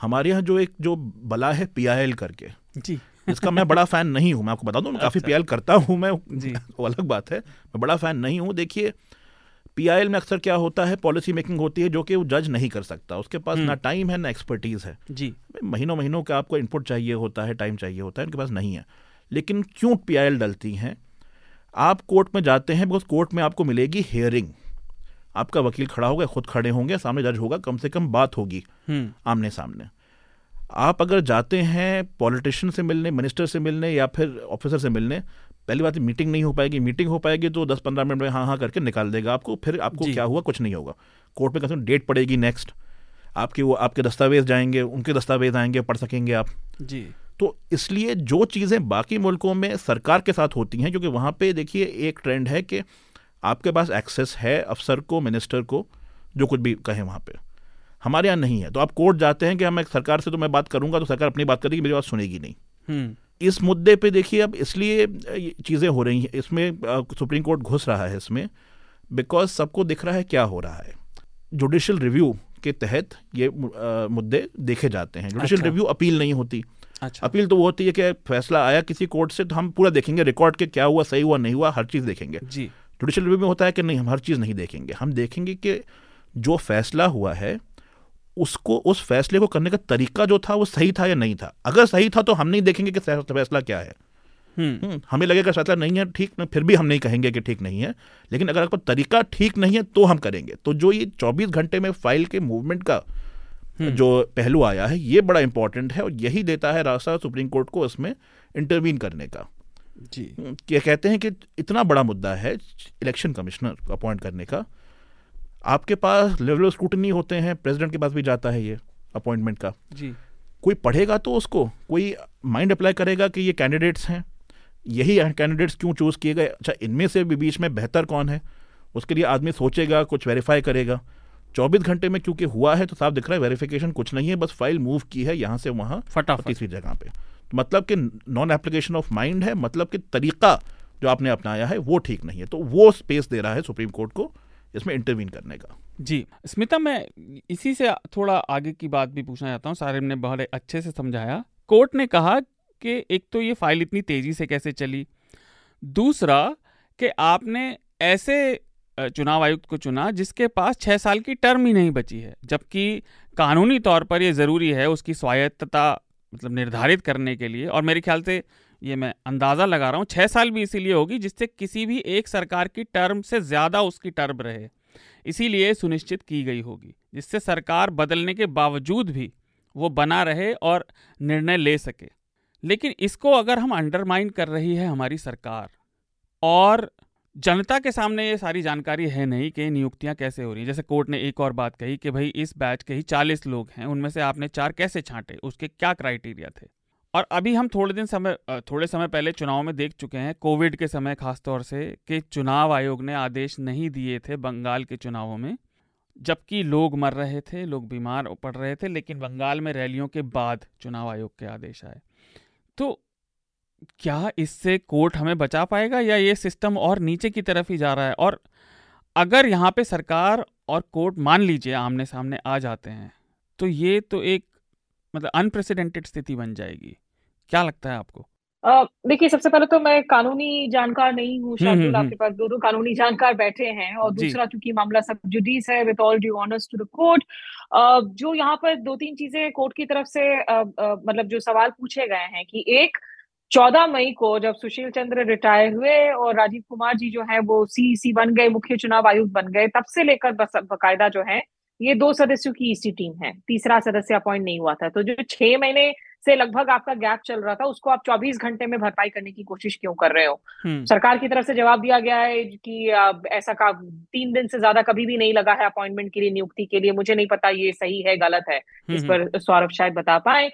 हमारे यहाँ जो एक जो बला है पीआईएल करके जी इसका मैं बड़ा फ़ैन नहीं हूँ मैं आपको बता दूँ मैं काफ़ी अच्छा। पी करता हूँ मैं जी (laughs) वो अलग बात है मैं बड़ा फ़ैन नहीं हूँ देखिए पी में अक्सर क्या होता है पॉलिसी मेकिंग होती है जो कि वो जज नहीं कर सकता। उसके पास हम्म। ना टाइम है ना एक्सपर्टीज़ है। जी। महीनों महीनों का आपको इनपुट चाहिए होता है टाइम चाहिए होता है उनके पास नहीं है। लेकिन क्यों पी डलती हैं? आप कोर्ट में जाते हैं बिकॉज़ कोर्ट में आपको मिलेगी हेयरिंग आपका वकील खड़ा होगा खुद खड़े होंगे सामने जज होगा कम से कम बात होगी हम्म। आमने सामने आप अगर जाते हैं पॉलिटिशियन से मिलने मिनिस्टर से मिलने या फिर ऑफिसर से मिलने पहली बात मीटिंग नहीं हो पाएगी। मीटिंग हो पाएगी तो दस पंद्रह मिनट में हाँ हाँ करके निकाल देगा आपको फिर आपको क्या हुआ कुछ नहीं होगा। कोर्ट में कहते डेट पड़ेगी नेक्स्ट आपके वो आपके दस्तावेज़ जाएँगे उनके दस्तावेज़ आएँगे पढ़ सकेंगे आप। जी। तो इसलिए जो चीज़ें बाकी मुल्कों में सरकार के साथ होती हैं क्योंकि वहाँ पे देखिए एक ट्रेंड है कि आपके पास एक्सेस है अफसर को मिनिस्टर को जो कुछ भी कहें वहाँ पे। हमारे यहाँ नहीं है। तो आप कोर्ट जाते हैं कि हम एक सरकार से तो मैं बात करूँगा तो सरकार अपनी बात करेगी मेरी बात सुनेगी नहीं। हम्म। इस मुद्दे पे देखिए अब इसलिए चीज़ें हो रही हैं। इसमें सुप्रीम कोर्ट घुस रहा है इसमें बिकॉज़ सबको दिख रहा है क्या हो रहा है। जुडिशल रिव्यू के तहत ये मुद्दे देखे जाते हैं। जुडिशल अच्छा। रिव्यू अपील नहीं होती। अच्छा। अपील तो वो होती है कि फैसला आया किसी कोर्ट से तो हम पूरा देखेंगे रिकॉर्ड के क्या हुआ सही हुआ नहीं हुआ हर चीज़ देखेंगे। जी। जुडिशल रिव्यू में होता है कि नहीं हम हर चीज़ नहीं देखेंगे। हम देखेंगे कि जो फैसला हुआ है उसको उस फैसले को करने का तरीका जो था वो सही था या नहीं था? अगर सही था तो हम नहीं देखेंगे कि फैसला क्या है। हम्म। हम्म, हमें लगेगा फैसला नहीं है ठीक फिर भी हम नहीं कहेंगे कि ठीक नहीं है लेकिन अगर आपको तरीका ठीक नहीं है तो हम करेंगे। तो जो ये 24 घंटे में फ़ाइल के मूवमेंट का हम्म। जो पहलू आया है ये बड़ा इंपॉर्टेंट है और यही देता है रास्ता सुप्रीम कोर्ट को उसमें इंटरवीन करने का। जी। क्या कहते हैं कि इतना बड़ा मुद्दा है इलेक्शन कमिश्नर को अपॉइंट करने का आपके पास लेवल ऑफ़ स्क्रूटनी होते हैं प्रेसिडेंट के पास भी जाता है ये अपॉइंटमेंट का। जी। कोई पढ़ेगा तो उसको कोई माइंड अप्लाई करेगा कि ये कैंडिडेट्स हैं यही कैंडिडेट्स क्यों चूज़ किए गए? अच्छा इनमें से भी बीच में बेहतर कौन है? उसके लिए आदमी सोचेगा कुछ वेरीफाई करेगा। चौबीस घंटे में क्योंकि हुआ है तो साफ़ दिख रहा है वेरिफिकेशन कुछ नहीं है बस फ़ाइल मूव की है यहाँ से वहाँ फटाफट। किसी जगह पे। तो मतलब कि नॉन एप्लीकेशन ऑफ़ माइंड है मतलब कि तरीका जो आपने अपनाया है वो ठीक नहीं है। तो वो स्पेस दे रहा है सुप्रीम कोर्ट को इसमें इंटरवीन करने का। जी, स्मिता, मैं इसी से थोड़ा आगे की बात भी पूछना चाहता हूँ। सारे ने बहुत अच्छे से समझाया। कोर्ट ने कहा कि एक तो ये फ़ाइल इतनी तेज़ी से कैसे चली? दूसरा, कि आपने ऐसे चुनाव आयुक्त को चुना जिसके पास छह साल की टर्म ही नहीं बची है, जबकि कानूनी तौर पर यह ज़रूरी है उसकी स्वायत्तता मतलब निर्धारित करने के लिए। और मेरे ख्याल से ये मैं अंदाज़ा लगा रहा हूँ छः साल भी इसीलिए होगी जिससे किसी भी एक सरकार की टर्म से ज़्यादा उसकी टर्म रहे। इसीलिए सुनिश्चित की गई होगी, जिससे सरकार बदलने के बावजूद भी वो बना रहे और निर्णय ले सके। लेकिन इसको अगर हम अंडरमाइन कर रही है हमारी सरकार, और जनता के सामने ये सारी जानकारी है नहीं कि नियुक्तियाँ कैसे हो रही हैं। जैसे कोर्ट ने एक और बात कही कि भाई इस बैच के ही चालीस लोग हैं, उनमें से आपने चार कैसे छांटे, उसके क्या क्राइटेरिया थे? और अभी हम थोड़े दिन समय थोड़े समय पहले चुनाव में देख चुके हैं, कोविड के समय खासतौर से, कि चुनाव आयोग ने आदेश नहीं दिए थे बंगाल के चुनावों में, जबकि लोग मर रहे थे, लोग बीमार पड़ रहे थे, लेकिन बंगाल में रैलियों के बाद चुनाव आयोग के आदेश आए। तो क्या इससे कोर्ट हमें बचा पाएगा या ये सिस्टम और नीचे की तरफ़ ही जा रहा है? और अगर यहाँ पे सरकार और कोर्ट मान लीजिए आमने सामने आ जाते हैं तो ये तो एक मतलब अनप्रेसिडेंटेड स्थिति बन जाएगी। क्या लगता है आपको? देखिए सबसे पहले तो मैं कानूनी जानकार नहीं हूँ हम्म, शायद हम्म, आपके हम्म। पास दोनों कानूनी जानकार बैठे हैं और दूसरा चूँकि मामला सब जुडिस है with all due honours to the court जो यहाँ पर दो तीन चीज़ें कोर्ट की तरफ़ से मतलब जो सवाल पूछे गए हैं कि एक चौदह मई को जब सुशील चंद्र रिटायर हुए और राजीव कुमार जी जो है वो सीईसी बन गए मुख्य चुनाव आयुक्त बन गए तब से लेकर बकायदा जो है ये दो सदस्यों की ईसी टीम है तीसरा सदस्य अपॉइंट नहीं हुआ था। तो जो छह महीने से लगभग आपका गैप चल रहा था उसको आप 24 घंटे में भरपाई करने की कोशिश क्यों कर रहे हो? हम्म। सरकार की तरफ़ से जवाब दिया गया है कि ऐसा का तीन दिन से ज़्यादा कभी भी नहीं लगा है अपॉइंटमेंट के लिए नियुक्ति के लिए मुझे नहीं पता ये सही है गलत है इस हम्म, पर सौरभ शायद बता पाए।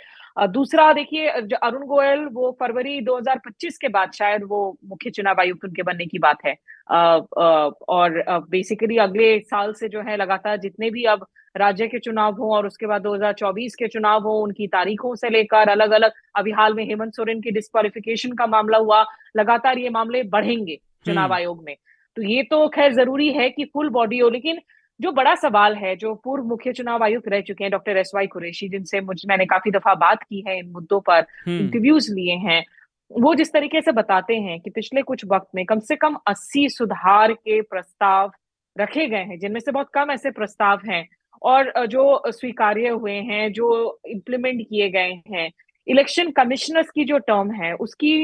दूसरा देखिए अरुण गोयल वो फरवरी 2025 के बाद शायद वो मुख्य चुनाव आयुक्त उनके बनने की बात है और बेसिकली अगले साल से जो है लगातार जितने भी अब राज्य के चुनाव हो और उसके बाद 2024 के चुनाव हो उनकी तारीखों से लेकर अलग अलग अभी हाल में हेमंत सोरेन की डिस्कालिफिकेशन का मामला हुआ लगातार ये मामले बढ़ेंगे चुनाव हम्म। आयोग में तो ये तो खैर ज़रूरी है कि फुल बॉडी हो लेकिन जो बड़ा सवाल है जो पूर्व मुख्य चुनाव आयुक्त रह चुके हैं डॉक्टर एस वाई कुरेशी जिनसे मुझ मैंने काफ़ी दफ़ा बात की है इन मुद्दों पर इंटरव्यूज़ हम्म। लिए हैं वो जिस तरीके से बताते हैं कि पिछले कुछ वक्त में कम से कम 80 सुधार के प्रस्ताव रखे गए हैं जिनमें से बहुत कम ऐसे प्रस्ताव हैं और जो स्वीकार्य हुए हैं जो इम्प्लीमेंट किए गए हैं इलेक्शन कमिश्नर्स की जो टर्म है उसकी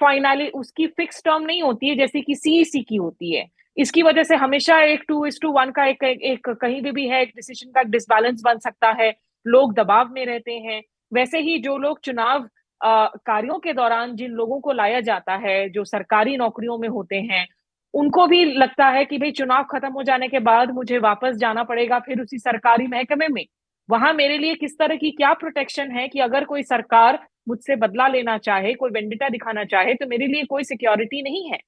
फाइनली उसकी फिक्स टर्म नहीं होती है जैसे कि सीईसी की होती है इसकी वजह से हमेशा एक टू इज़ टू वन का एक, एक, एक कहीं भी भी है एक डिसीज़न का डिसबैलेंस बन सकता है लोग दबाव में रहते हैं। वैसे ही जो लोग चुनाव कार्यों के दौरान जिन लोगों को लाया जाता है जो सरकारी नौकरियों में होते हैं उनको भी लगता है कि भाई चुनाव खत्म हो जाने के बाद मुझे वापस जाना पड़ेगा फिर उसी सरकारी महकमे में। वहाँ मेरे लिए किस तरह की क्या प्रोटेक्शन है कि अगर कोई सरकार मुझसे बदला लेना चाहे कोई वेंडिटा दिखाना चाहे तो मेरे लिए कोई सिक्योरिटी नहीं है।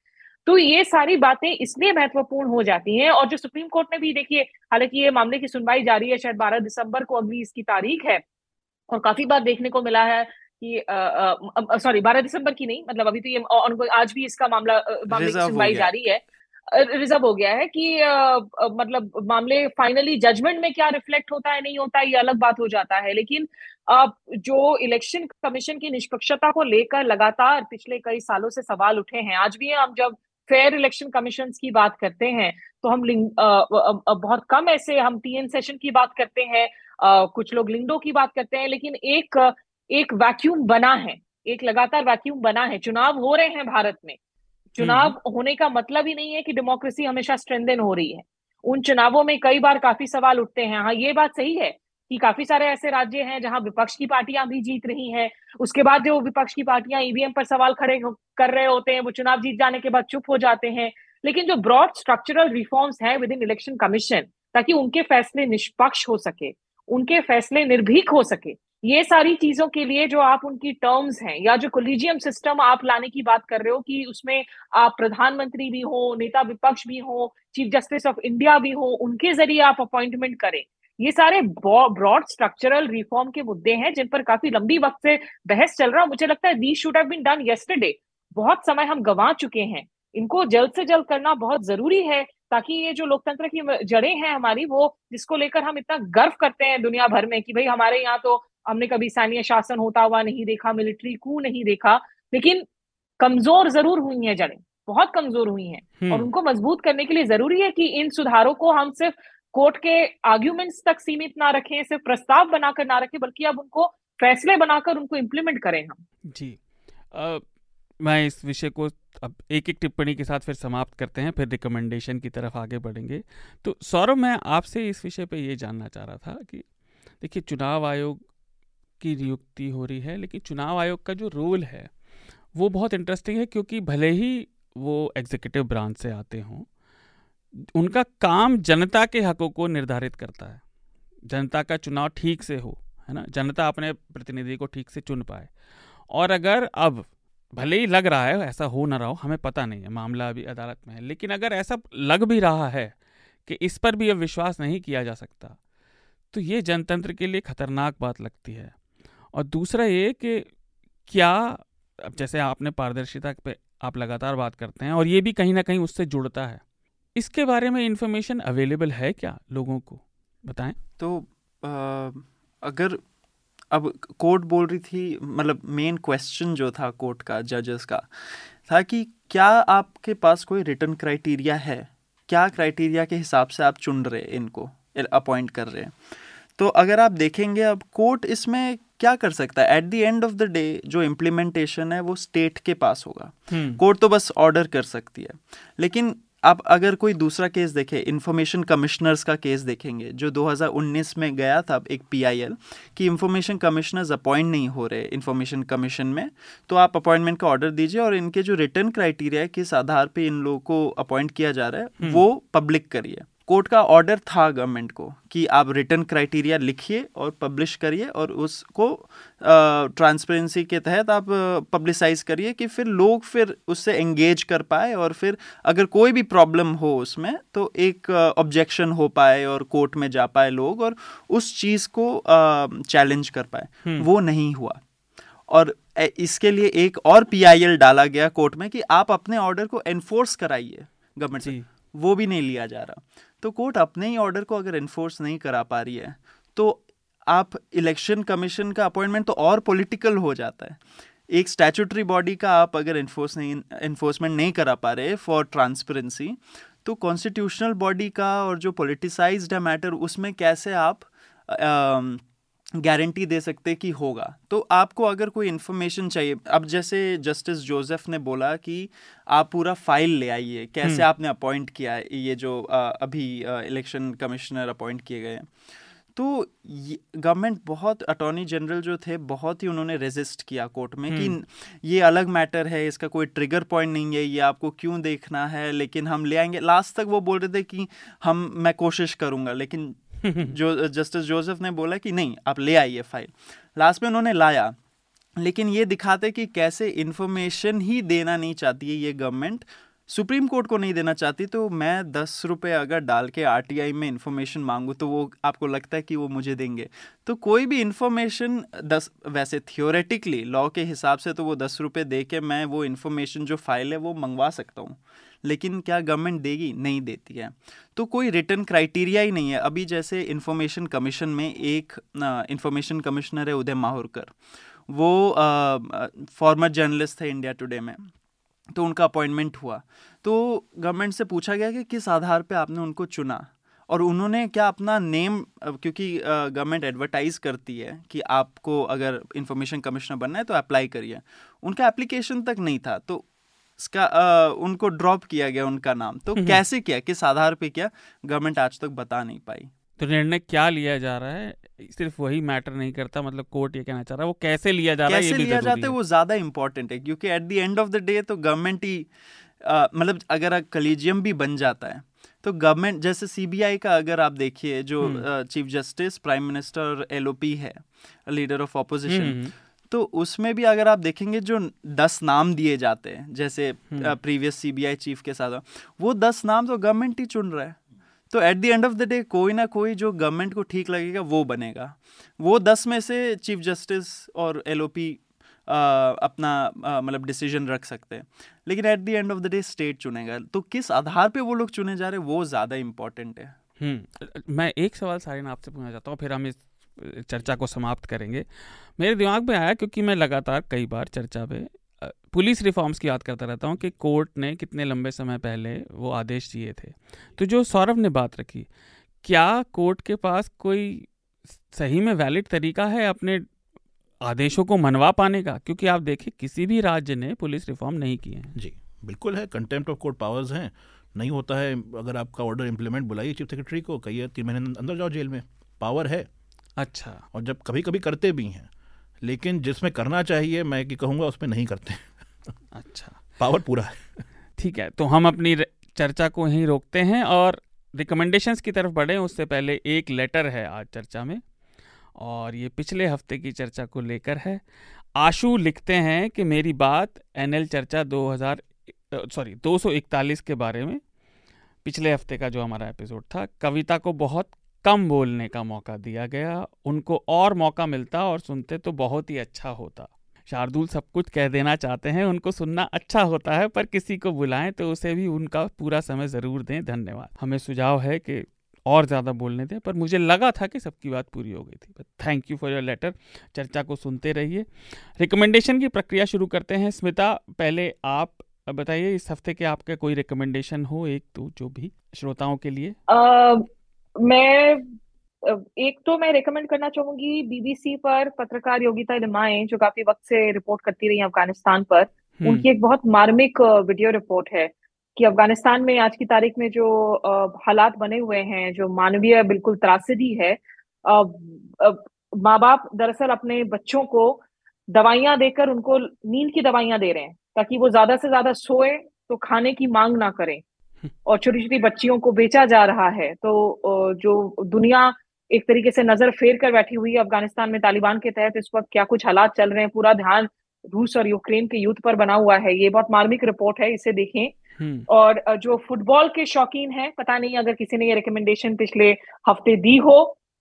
तो ये सारी बातें इसलिए महत्वपूर्ण हो जाती हैं और जो सुप्रीम कोर्ट ने भी देखिए हालाँकि ये मामले की सुनवाई जारी है शायद 12 दिसंबर को अगली इसकी तारीख है और काफ़ी बार देखने को मिला है कि सॉरी बारह दिसंबर की नहीं मतलब अभी तो ये आज भी इसका मामला मामले की सुनवाई जारी है। रिज़र्व हो गया है कि आ, मतलब मामले फाइनली जजमेंट में क्या रिफ्लेक्ट होता है नहीं होता है ये अलग बात हो जाता है। लेकिन आ, जो इलेक्शन कमीशन की निष्पक्षता को लेकर लगातार पिछले कई सालों से सवाल उठे हैं आज भी हम जब फेयर इलेक्शन कमीशन की बात करते हैं तो हम लिंग बहुत कम ऐसे हम टीएन सेशन की बात करते हैं कुछ लोग लिंगडो की बात करते हैं लेकिन एक एक वैक्यूम बना है एक लगातार वैक्यूम बना है चुनाव हो रहे हैं भारत में चुनाव हम्म। होने का मतलब ही नहीं है कि डेमोक्रेसी हमेशा स्ट्रेंथन हो रही है उन चुनावों में कई बार काफ़ी सवाल उठते हैं हाँ ये बात सही है कि काफ़ी सारे ऐसे राज्य हैं जहाँ विपक्ष की पार्टियाँ भी जीत रही हैं। उसके बाद जो विपक्ष की पार्टियाँ ईवीएम पर सवाल खड़े कर रहे होते हैं, वो चुनाव जीत जाने के बाद चुप हो जाते हैं। लेकिन जो ब्रॉड स्ट्रक्चरल रिफॉर्म्स हैं विद इन इलेक्शन कमीशन ताकि उनके फैसले निष्पक्ष हो सके, उनके फैसले निर्भीक हो सके, ये सारी चीज़ों के लिए जो आप उनकी टर्म्स हैं, या जो कोलिजियम सिस्टम आप लाने की बात कर रहे हो कि उसमें आप प्रधानमंत्री भी हो, नेता विपक्ष भी हो चीफ जस्टिस ऑफ़ इंडिया भी हो, उनके ज़रिए आप अपॉइंटमेंट करें। ये सारे ब्रॉड स्ट्रक्चरल रिफॉर्म के मुद्दे हैं जिन पर काफ़ी लंबी वक्त से बहस चल रहा है। मुझे लगता है they should have been done yesterday बहुत समय हम गंवा चुके हैं। इनको जल्द से जल्द करना बहुत ज़रूरी है ताकि ये जो लोकतंत्र की जड़ें हैं हमारी वो जिसको लेकर हम इतना गर्व करते हैं दुनिया भर में कि भाई हमारे यहाँ तो हमने कभी सैन्य शासन होता हुआ नहीं देखा मिलिट्री कू नहीं देखा। लेकिन कमज़ोर ज़रूर हुई है जड़ें बहुत कमज़ोर हुई हैं। और हम्म। उनको मज़बूत करने के लिए ज़रूरी है कि इन सुधारों को हम सिर्फ़ कोर्ट के आर्ग्यूमेंट्स तक सीमित ना रखें सिर्फ़ प्रस्ताव बनाकर ना रखें बल्कि अब उनको फैसले बनाकर उनको इम्प्लीमेंट करें हम। जी। आ, मैं इस विषय को अब एक एक टिप्पणी के साथ फिर समाप्त करते हैं फिर रिकमेंडेशन की तरफ़ आगे बढ़ेंगे। तो सौरभ मैं आपसे इस विषय पे ये जानना चाह रहा था कि देखिए चुनाव आयोग की नियुक्ति हो रही है लेकिन चुनाव आयोग का जो रोल है वो बहुत इंटरेस्टिंग है क्योंकि भले ही वो एग्जीक्यूटिव ब्रांच से आते हों उनका काम जनता के हकों को निर्धारित करता है। जनता का चुनाव ठीक से हो, है ना? जनता अपने प्रतिनिधि को ठीक से चुन पाए। और अगर अब भले ही लग रहा है, ऐसा हो ना रहा हो, हमें पता नहीं है, मामला अभी अदालत में है। लेकिन अगर ऐसा लग भी रहा है कि इस पर भी अब विश्वास नहीं किया जा सकता तो ये जनतंत्र के लिए खतरनाक बात लगती है। और दूसरा ये कि क्या, अब जैसे आपने पारदर्शिता पे आप लगातार बात करते हैं और ये भी कहीं ना कहीं उससे जुड़ता है। इसके बारे में इंफॉर्मेशन अवेलेबल है क्या लोगों को? बताएँ। तो आ, अगर अब कोर्ट बोल रही थी मतलब मेन क्वेश्चन जो था कोर्ट का जजेस का था कि क्या आपके पास कोई रिटर्न क्राइटेरिया है? क्या क्राइटेरिया के हिसाब से आप चुन रहे हैं इनको अपॉइंट कर रहे हैं? तो अगर आप देखेंगे अब कोर्ट इसमें क्या कर सकता है? At the end of the day जो इम्प्लीमेंटेशन है वो स्टेट के पास होगा। Court hmm. तो बस ऑर्डर कर सकती है। लेकिन आप अगर कोई दूसरा केस देखें इन्फॉर्मेशन कमिश्नर्स का केस देखेंगे जो 2019 में गया था एक पीआईएल कि इन्फॉर्मेशन कमिश्नर्स अपॉइंट नहीं हो रहे इन्फॉर्मेशन कमीशन में तो आप अपॉइंटमेंट का ऑर्डर दीजिए और इनके जो रिटर्न क्राइटेरिया है किस आधार पे इन लोगों को अपॉइंट किया जा रहा है हम्म। वो पब्लिक करिए कोर्ट का ऑर्डर था गवर्नमेंट को कि आप रिटर्न क्राइटेरिया लिखिए और पब्लिश करिए और उसको ट्रांसपेरेंसी के तहत आप पब्लिसाइज करिए कि फिर लोग फिर उससे एंगेज कर पाए और फिर अगर कोई भी प्रॉब्लम हो उसमें तो एक ऑब्जेक्शन हो पाए और कोर्ट में जा पाए लोग और उस चीज़ को चैलेंज कर पाए। हम्म। वो नहीं हुआ। और इसके लिए एक और पीआईएल डाला गया कोर्ट में कि आप अपने ऑर्डर को एनफोर्स कराइए गवर्नमेंट से। वो भी नहीं लिया जा रहा। तो कोर्ट अपने ही ऑर्डर को अगर इन्फोर्स नहीं करा पा रही है तो आप इलेक्शन कमीशन का अपॉइंटमेंट तो और पॉलिटिकल हो जाता है। एक स्टैचूटरी बॉडी का आप अगर इन्फोर्स नहीं इन्फोर्समेंट नहीं करा पा रहे फॉर ट्रांसपेरेंसी तो कॉन्स्टिट्यूशनल बॉडी का और जो पोलिटिसाइज्ड है मैटर उसमें कैसे आप गारंटी दे सकते कि होगा तो आपको अगर कोई इन्फॉर्मेशन चाहिए अब जैसे जस्टिस जोसेफ ने बोला कि आप पूरा फ़ाइल ले आइए कैसे हम्म। आपने अपॉइंट किया है ये जो आ, अभी इलेक्शन कमिश्नर अपॉइंट किए गए तो गवर्नमेंट बहुत अटॉर्नी जनरल जो थे बहुत ही उन्होंने रेजिस्ट किया कोर्ट में कि हम्म। ये अलग मैटर है इसका कोई ट्रिगर पॉइंट नहीं है ये आपको क्यों देखना है लेकिन हम ले आएँगे लास्ट तक वो बोल रहे थे कि हम मैं कोशिश करूँगा लेकिन जो, जस्टिस जोसेफ ने बोला कि नहीं, आप ले आइए फ़ाइल लास्ट में उन्होंने लाया, लेकिन ये दिखाते कि कैसे इन्फॉर्मेशन ही देना नहीं चाहती है ये गवर्नमेंट सुप्रीम कोर्ट को नहीं देना चाहती तो मैं दस रुपये अगर डाल के आरटीआई में इन्फॉर्मेशन मांगू तो वो आपको लगता है कि वो मुझे देंगे। तो कोई भी इन्फॉर्मेशन दस, वैसे थियोरेटिकली लॉ के हिसाब से तो वो दस रुपये दे के मैं वो इन्फॉर्मेशन जो फ़ाइल है वो मंगवा सकता हूँ। लेकिन क्या गवर्नमेंट देगी? नहीं देती है। तो कोई रिटर्न क्राइटेरिया ही नहीं है। अभी जैसे इन्फॉर्मेशन कमीशन में एक इन्फॉर्मेशन कमिश्नर है उदय माहुरकर। वो फॉर्मर जर्नलिस्ट थे इंडिया टुडे में। तो उनका अपॉइंटमेंट हुआ। तो गवर्नमेंट से पूछा गया कि किस आधार पे आपने उनको चुना? और उन्होंने क्या अपना नेम क्योंकि गवर्नमेंट एडवर्टाइज करती है कि आपको अगर इंफॉर्मेशन कमिश्नर बनना है तो अप्लाई करिए। उनका एप्लीकेशन तक नहीं था तो इसका आ, उनको ड्रॉप किया गया उनका नाम। तो कैसे किया? किस आधार पे किया? गवर्नमेंट आज तक बता नहीं पाई। तो निर्णय क्या लिया जा रहा है? सिर्फ़ वही मैटर नहीं करता मतलब कोर्ट ये कहना चाह रहा है वो कैसे लिया जा रहा है कैसे लिया जाता है वो ज़्यादा इंपॉर्टेंट है क्योंकि at the end of the day तो गवर्नमेंट ही मतलब अगर कलीजियम भी बन जाता है तो गवर्नमेंट जैसे सीबीआई का अगर आप देखिए जो chief justice prime minister LOP है लीडर ऑफ़ ऑपोजिशन तो उसमें भी अगर आप देखेंगे जो दस नाम दिए जाते हैं जैसे प्रीवियस सीबीआई चीफ के साथ वो दस नाम तो गवर्नमेंट ही चुन रहा है। तो at the end of the day कोई ना कोई जो गवर्नमेंट को ठीक लगेगा वो बनेगा। वो दस में से चीफ जस्टिस और एलओपी अपना मतलब डिसीज़न रख सकते हैं। लेकिन at the end of the day state चुनेगा। तो किस आधार पे वो लोग चुने जा रहे हैं वो ज़्यादा इम्पोर्टेंट है। हम्म, मैं एक सवाल सारिन आपसे पूछना चाहता हूँ फिर हम इस चर्चा को समाप्त करेंगे। मेरे दिमाग में आया क्योंकि मैं लगातार कई बार चर्चा में पुलिस रिफॉर्म्स की याद करता रहता हूँ कि कोर्ट ने कितने लंबे समय पहले वो आदेश दिए थे। तो जो सौरभ ने बात रखी क्या कोर्ट के पास कोई सही में वैलिड तरीका है अपने आदेशों को मनवा पाने का? क्योंकि आप देखिए किसी भी राज्य ने पुलिस रिफॉर्म नहीं किए हैं। जी बिल्कुल है। कंटेम्प्ट ऑफ़ कोर्ट पावर्स हैं। नहीं होता है अगर आपका ऑर्डर इम्प्लीमेंट बुलाइए चीफ सेक्रेटरी को कहिए तीन महीने अंदर जाओ जेल में। पावर है। अच्छा। और जब कभी कभी करते भी हैं लेकिन जिसमें करना चाहिए मैं कि कहूँगा उसमें नहीं करते। अच्छा। पावर पूरा। है ठीक है तो हम अपनी चर्चा को यहीं रोकते हैं और रिकमेंडेशंस की तरफ़ बढ़े उससे पहले एक लेटर है आज चर्चा में और ये पिछले हफ़्ते की चर्चा को लेकर है। आशु लिखते हैं कि मेरी बात एनएल चर्चा 2000 सॉरी 241 के बारे में पिछले हफ़्ते का जो हमारा एपिसोड था कविता को बहुत कम बोलने का मौका दिया गया उनको और मौका मिलता और सुनते तो बहुत ही अच्छा होता। शार्दुल सब कुछ कह देना चाहते हैं उनको सुनना अच्छा होता है पर किसी को बुलाएँ तो उसे भी उनका पूरा समय ज़रूर दें धन्यवाद। हमें सुझाव है कि और ज़्यादा बोलने दें पर मुझे लगा था कि सबकी बात पूरी हो गई थी। Thank you for your letter चर्चा को सुनते रहिए। रिकमेंडेशन की प्रक्रिया शुरू करते हैं। स्मिता पहले आप बताइए इस हफ़्ते के आपके कोई रिकमेंडेशन हो एक तो जो भी श्रोताओं के लिए? uh, मैं एक तो मैं रेकमेंड करना चाहूँगी बीबीसी पर पत्रकार योगिता लिमाए जो काफ़ी वक्त से रिपोर्ट करती रही अफ़गानिस्तान पर हम्म। उनकी एक बहुत मार्मिक वीडियो रिपोर्ट है कि अफ़गानिस्तान में आज की तारीख में जो हालात बने हुए हैं जो मानवीय बिल्कुल त्रासदी है माँ बाप दरअसल अपने बच्चों को दवाइयाँ देकर उनको नींद की दवाइयाँ दे रहे हैं ताकि वो ज़्यादा से ज़्यादा सोए तो खाने की मांग ना करें हम्म। और छोटी छोटी बच्चियों को बेचा जा रहा है तो जो दुनिया एक तरीके से नज़र फेर कर बैठी हुई है अफ़गानिस्तान में तालिबान के तहत। इस वक्त क्या कुछ हालात चल रहे हैं? पूरा ध्यान रूस और यूक्रेन के युद्ध पर बना हुआ है। ये बहुत मार्मिक रिपोर्ट है इसे देखें। हम्म। और जो फुटबॉल के शौकीन हैं पता नहीं अगर किसी ने ये रिकमेंडेशन पिछले हफ़्ते दी हो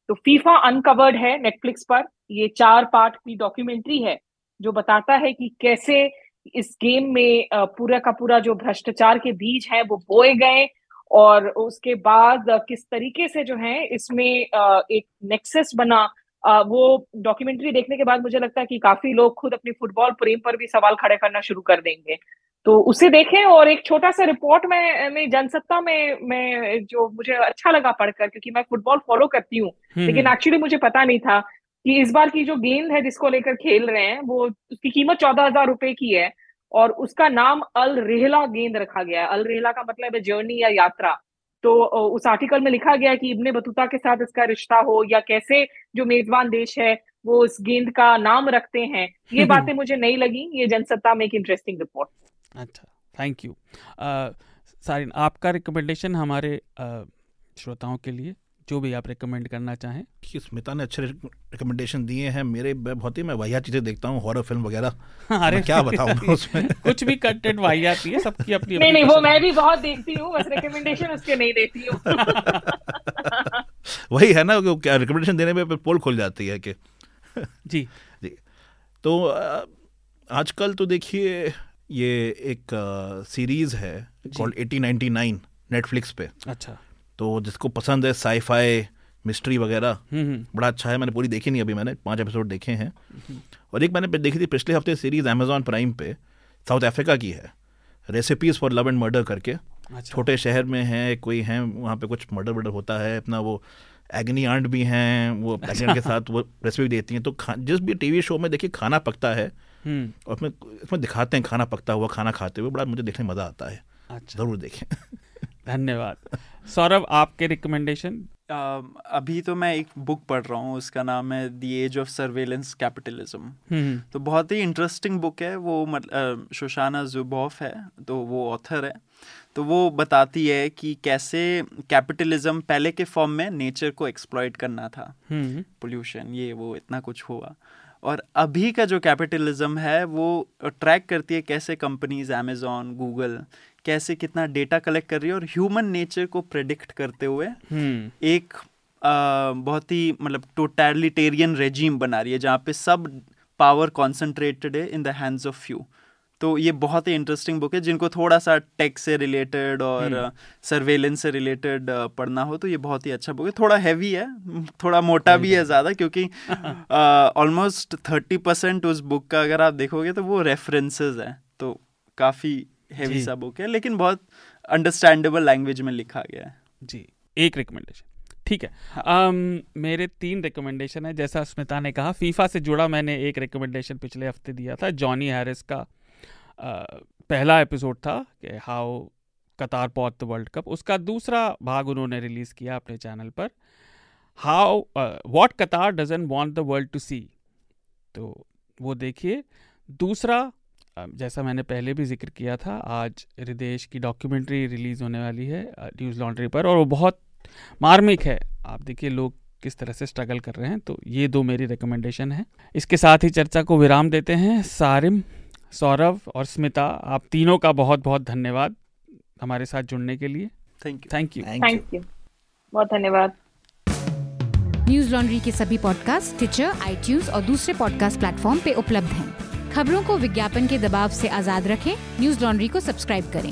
तो फीफा अनकवर्ड है नेटफ्लिक्स पर। ये चार पार्ट की डॉक्यूमेंट्री है जो बताता है कि कैसे इस गेम में पूरा का पूरा जो भ्रष्टाचार के बीज है वो बोए गए। और उसके बाद किस तरीके से जो है इसमें एक नेक्सेस बना वो डॉक्यूमेंट्री देखने के बाद मुझे लगता है कि काफ़ी लोग खुद अपनी फुटबॉल प्रेम पर भी सवाल खड़े करना शुरू कर देंगे तो उसे देखें और एक छोटा सा रिपोर्ट में में जनसत्ता में मैं जो मुझे अच्छा लगा पढ़कर क्योंकि मैं फुटबॉल फॉलो करती हूँ हम्म, लेकिन एक्चुअली। मुझे पता नहीं था कि इस बार की जो गेंद है जिसको लेकर खेल रहे हैं वो उसकी कीमत चौदह हज़ार रुपए की है और उसका नाम अल रेहला गेंद रखा गया है। अल रेहला का मतलब है जर्नी या यात्रा। तो उस आर्टिकल में लिखा गया कि इब्ने बतूता के साथ इसका रिश्ता हो या कैसे जो मेजबान देश है वो उस गेंद का नाम रखते हैं। ये (laughs) बातें मुझे नहीं लगी। ये जनसत्ता में एक इंटरेस्टिंग रिपोर्ट अच्छा थैंक यू सारिन आपका रिकमेंडेशन हमारे श्रोताओं के लिए? जो भी आप रिकमेंड करना चाहें। कि स्मिता ने अच्छे रिकमेंडेशन दिए हैं मेरे बहुत ही मैं वाहियात चीज़ें देखता हूँ हॉरर फ़िल्म वगैरह। (laughs) अरे। क्या बताऊँ उसमें? (laughs) कुछ भी कंटेंट वाहियात ही है सबकी अपनी नहीं नहीं वो मैं भी बहुत देखती हूँ बस रिकमेंडेशन उसके नहीं देती हूँ। (laughs) वही है ना क्या रिकमेंडेशन देने में पोल खुल जाती है कि। जी। जी। तो आजकल तो देखिए ये एक सीरीज़ है called eighty ninety nine Netflix पे। अच्छा। तो जिसको पसंद है साईफाई मिस्ट्री वगैरह हम्म, हम्म। बड़ा अच्छा है। मैंने पूरी देखी नहीं अभी मैंने पाँच एपिसोड देखे हैं। और एक मैंने देखी थी पिछले हफ़्ते सीरीज़ अमेजोन प्राइम पे साउथ अफ्रीका की है। Recipes for love and murder करके। अच्छा। छोटे शहर में है कोई है वहाँ पे कुछ मर्डर वर्डर होता है अपना वो एग्नी आंट भी हैं वो अच्छा। के साथ वो रेसिपी देती हैं। तो जिस भी टीवी शो में देखिए खाना पकता है हम्म। और उसमें इसमें दिखाते हैं खाना पकता हुआ खाना खाते हुए बड़ा मुझे देखने मज़ा आता है। अच्छा। ज़रूर देखें। (laughs) धन्यवाद। सौरभ आपके रिकमेंडेशन अ, अभी तो मैं एक बुक पढ़ रहा हूँ उसका नाम है the age of surveillance capitalism हम्म तो बहुत ही इंटरेस्टिंग बुक है वो मतलब शोशाना जुबॉफ है तो वो ऑथर है। तो वो बताती है कि कैसे कैपिटलिज्म पहले के फॉर्म में नेचर को एक्सप्लॉइट करना था। हम्म। पोल्यूशन ये वो इतना कुछ हुआ। और अभी का जो कैपिटलिज्म है वो ट्रैक करती है कैसे कंपनीज़ अमेजोन गूगल कैसे कितना डेटा कलेक्ट कर रही है और ह्यूमन नेचर को प्रेडिक्ट करते हुए hmm. एक आ, बहुत ही मतलब टोटलिटेरियन रेजीम बना रही है जहाँ पे सब पावर कॉन्सेंट्रेटेड है in the hands of few तो ये बहुत ही इंटरेस्टिंग बुक है जिनको थोड़ा सा टेक से रिलेटेड और सर्वेलेंस से रिलेटेड पढ़ना हो तो ये बहुत ही अच्छा बुक है। थोड़ा हैवी है थोड़ा मोटा भी है ज़्यादा क्योंकि ऑलमोस्ट थर्टी परसेंट उस बुक का अगर आप देखोगे तो वो रेफरेंसेस हैं तो काफ़ी हैवी सा बुक है लेकिन बहुत अंडरस्टैंडेबल लैंग्वेज में लिखा गया है। जी एक रिकमेंडेशन ठीक है। um, मेरे तीन रिकमेंडेशन है जैसा स्मिता ने कहा फीफा से जुड़ा मैंने एक रिकमेंडेशन पिछले हफ़्ते दिया था जॉनी हैरिस का पहला एपिसोड था कि हाउ कतार पॉट द वर्ल्ड कप। उसका दूसरा भाग उन्होंने रिलीज़ किया अपने चैनल पर। How what Qatar doesn't want the world to see. तो वो देखिए, दूसरा जैसा मैंने पहले भी ज़िक्र किया था, आज हृदयेश की डॉक्यूमेंट्री रिलीज़ होने वाली है न्यूज़ लॉन्ड्री पर, और वो बहुत मार्मिक है। आप देखिए लोग किस तरह से स्ट्रगल कर रहे हैं तो ये दो मेरी रिकमेंडेशन है। इसके साथ ही चर्चा को विराम देते हैं, सारिम। सौरभ और स्मिता आप तीनों का बहुत बहुत धन्यवाद हमारे साथ जुड़ने के लिए। Thank you thank you thank you बहुत धन्यवाद। न्यूज़ लॉन्ड्री के सभी पॉडकास्ट ट्विटर आई और दूसरे पॉडकास्ट प्लेटफॉर्म पे उपलब्ध हैं। खबरों को विज्ञापन के दबाव से आज़ाद रखें। न्यूज़ लॉन्ड्री को सब्सक्राइब करें।